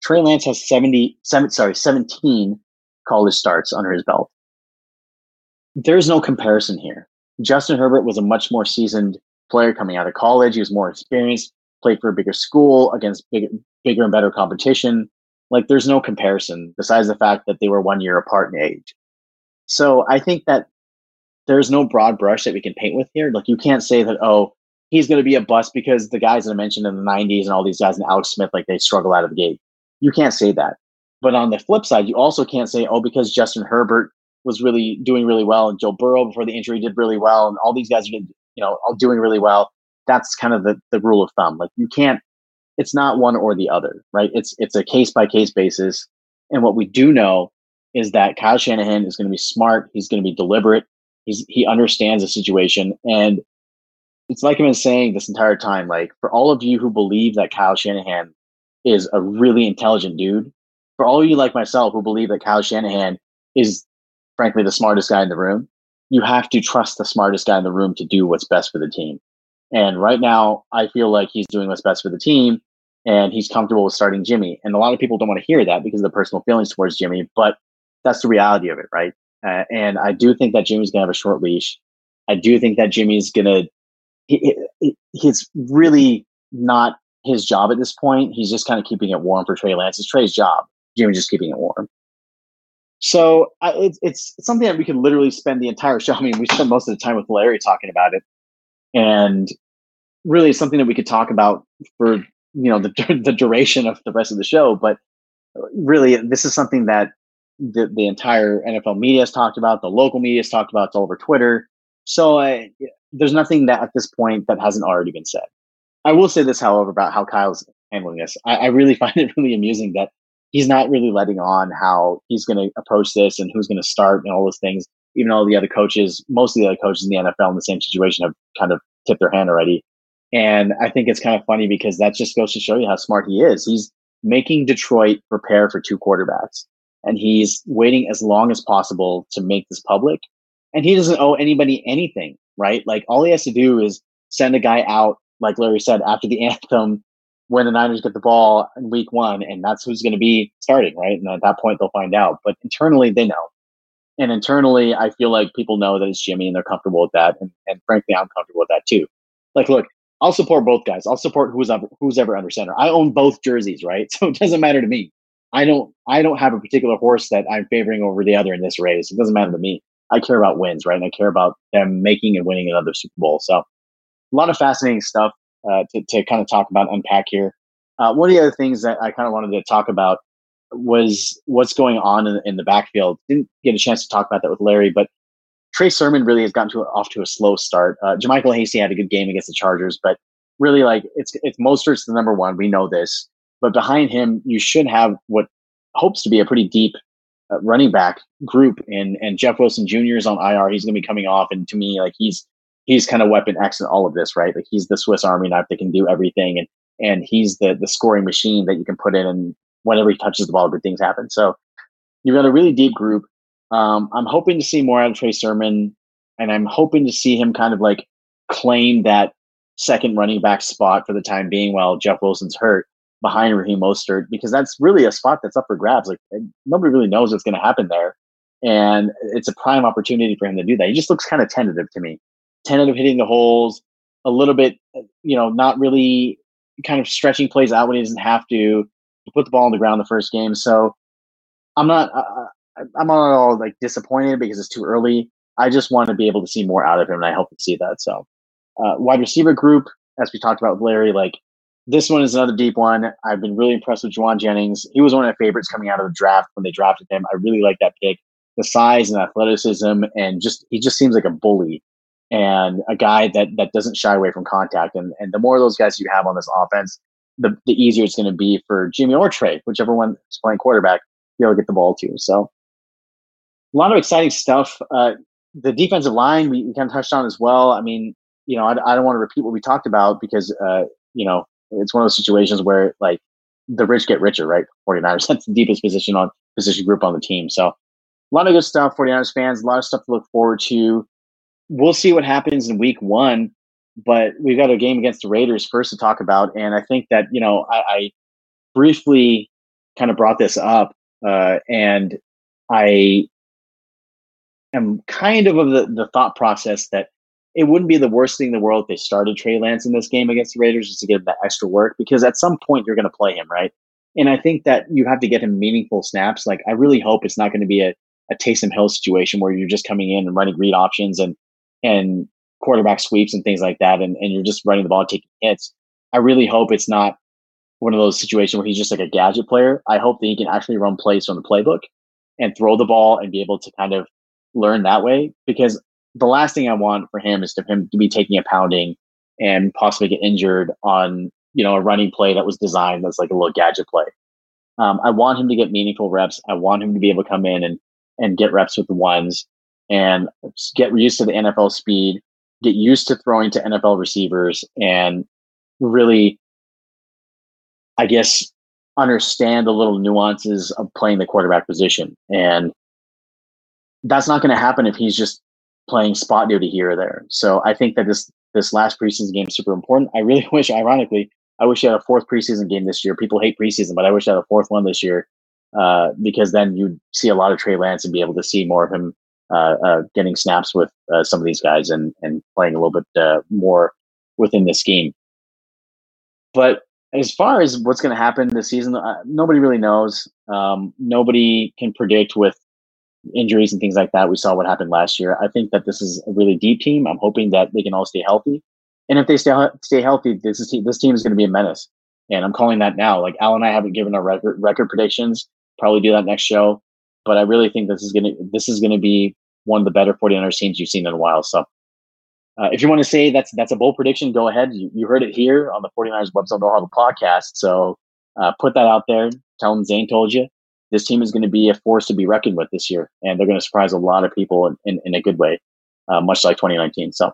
Trey Lance has 70, seven, sorry, 17 college starts under his belt. There's no comparison here. Justin Herbert was a much more seasoned player coming out of college. He was more experienced, played for a bigger school against bigger, bigger and better competition. Like there's no comparison besides the fact that they were one year apart in age. So I think that there's no broad brush that we can paint with here. Like you can't say that, oh, he's going to be a bust because the guys that I mentioned in the 90s and all these guys and Alex Smith, like they struggle out of the gate. You can't say that. But on the flip side, you also can't say, oh, because Justin Herbert was really doing really well and Joe Burrow before the injury did really well and all these guys are you know all doing really well. That's kind of the, the rule of thumb. Like you can't it's not one or the other, right? It's it's a case by case basis. And what we do know is that Kyle Shanahan is going to be smart. He's going to be deliberate. He's he understands the situation, and it's like I've been saying this entire time. Like for all of you who believe that Kyle Shanahan is a really intelligent dude, for all of you like myself who believe that Kyle Shanahan is frankly the smartest guy in the room, you have to trust the smartest guy in the room to do what's best for the team. And right now, I feel like he's doing what's best for the team and he's comfortable with starting Jimmy. And a lot of people don't want to hear that because of the personal feelings towards Jimmy, but that's the reality of it, right? Uh, and I do think that Jimmy's going to have a short leash. I do think that Jimmy's going to, he, he, he's really not his job at this point. He's just kind of keeping it warm for Trey Lance. It's Trey's job. Jimmy's just keeping it warm. So I, it's, it's something that we could literally spend the entire show. I mean, we spend most of the time with Larry talking about it, and really it's something that we could talk about for you know the the duration of the rest of the show. But really, this is something that the the entire NFL media has talked about, the local media has talked about, it's all over Twitter. So uh, there's nothing that at this point that hasn't already been said. I will say this, however, about how Kyle's handling this. I, I really find it really amusing that he's not really letting on how he's going to approach this and who's going to start and all those things. Even all the other coaches, most of the other coaches in the NFL in the same situation have kind of tipped their hand already. And I think it's kind of funny because that just goes to show you how smart he is. He's making Detroit prepare for two quarterbacks and he's waiting as long as possible to make this public. And he doesn't owe anybody anything, right? Like all he has to do is send a guy out, like Larry said, after the anthem when the Niners get the ball in week one, and that's who's going to be starting, right? And at that point, they'll find out. But internally, they know. And internally, I feel like people know that it's Jimmy and they're comfortable with that. And, and frankly, I'm comfortable with that too. Like, look, I'll support both guys. I'll support who's who's ever under center. I own both jerseys, right? So it doesn't matter to me. I don't I don't have a particular horse that I'm favoring over the other in this race. It doesn't matter to me. I care about wins, right? And I care about them making and winning another Super Bowl. So a lot of fascinating stuff uh, to, to kind of talk about, unpack here. Uh, one of the other things that I kind of wanted to talk about was what's going on in, in, the backfield. Didn't get a chance to talk about that with Larry, but Trey Sermon really has gotten to off to a slow start. Uh, JaMycal Hasty had a good game against the Chargers, but really like it's it's Mostert's the number one. We know this, but behind him you should have what hopes to be a pretty deep uh, running back group. And and Jeff Wilson Jr. is on IR. He's going to be coming off, and to me, like he's he's kind of weapon X in all of this, right? Like he's the Swiss Army knife that can do everything, and and he's the the scoring machine that you can put in, and whenever he touches the ball, good things happen. So you've got a really deep group. Um, I'm hoping to see more out of Trey Sermon, and I'm hoping to see him kind of like claim that second running back spot for the time being while Jeff Wilson's hurt behind Raheem Mostert because that's really a spot that's up for grabs. Like nobody really knows what's going to happen there, and it's a prime opportunity for him to do that. He just looks kind of tentative to me, tentative hitting the holes, a little bit, you know, not really kind of stretching plays out when he doesn't have to. He put the ball on the ground the first game, so I'm not. Uh, I'm not at all like disappointed because it's too early. I just want to be able to see more out of him, and I hope to see that. So, uh, wide receiver group, as we talked about with Larry, like this one is another deep one. I've been really impressed with Jauan Jennings. He was one of my favorites coming out of the draft when they drafted him. I really like that pick. The size and athleticism, and just he just seems like a bully and a guy that that doesn't shy away from contact. And and the more of those guys you have on this offense, the the easier it's going to be for Jimmy or Trey, whichever one is playing quarterback, to be able to get the ball to. So a lot of exciting stuff. Uh, the defensive line we, we kind of touched on as well. I mean, you know, I, I don't want to repeat what we talked about because uh, you know it's one of those situations where like the rich get richer, right? 49ers. That's the deepest position on position group on the team. So a lot of good stuff, 49ers fans, a lot of stuff to look forward to. We'll see what happens in week one, but we've got a game against the Raiders first to talk about. And I think that, you know, I, I briefly kind of brought this up, uh, and I am kind of of the, the thought process that it wouldn't be the worst thing in the world if they started Trey Lance in this game against the Raiders just to give him that extra work because at some point you're going to play him, right? And I think that you have to get him meaningful snaps. Like I really hope it's not going to be a, a Taysom Hill situation where you're just coming in and running read options and and quarterback sweeps and things like that, and, and you're just running the ball taking hits. I really hope it's not one of those situations where he's just like a gadget player. I hope that he can actually run plays from the playbook and throw the ball and be able to kind of learn that way because the last thing I want for him is for him to be taking a pounding and possibly get injured on you know, a running play that was designed as like a little gadget play. Um, I want him to get meaningful reps. I want him to be able to come in and and get reps with the ones and get used to the NFL speed, get used to throwing to NFL receivers, and really, I guess, understand the little nuances of playing the quarterback position. And that's not going to happen if he's just playing spot duty here or there. So I think that this this last preseason game is super important. I really wish, ironically, I wish you had a fourth preseason game this year. People hate preseason, but I wish I had a fourth one this year uh, because then you'd see a lot of Trey Lance and be able to see more of him getting snaps with uh, some of these guys and and playing a little bit uh, more within the scheme. But as far as what's going to happen this season, uh, nobody really knows. Um, nobody can predict with injuries and things like that. We saw what happened last year. I think that this is a really deep team. I'm hoping that they can all stay healthy. And if they stay stay healthy, this is this team is going to be a menace. And I'm calling that now. Like Al and I haven't given our record record predictions. Probably do that next show. But I really think this is gonna this is gonna be one of the better 49ers teams you've seen in a while. So uh, if you want to say that's that's a bold prediction, go ahead. You, you heard it here on the 49ers website, Know How the podcast. So uh, put that out there. Tell them Zane told you. This team is going to be a force to be reckoned with this year, and they're going to surprise a lot of people in, in, in a good way, uh, much like 2019. So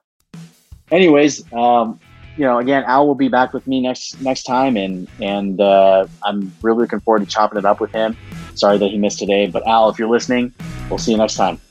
anyways, um, you know, again, Al will be back with me next next time, and and uh, I'm really looking forward to chopping it up with him. Sorry that he missed today, but Al, if you're listening, we'll see you next time.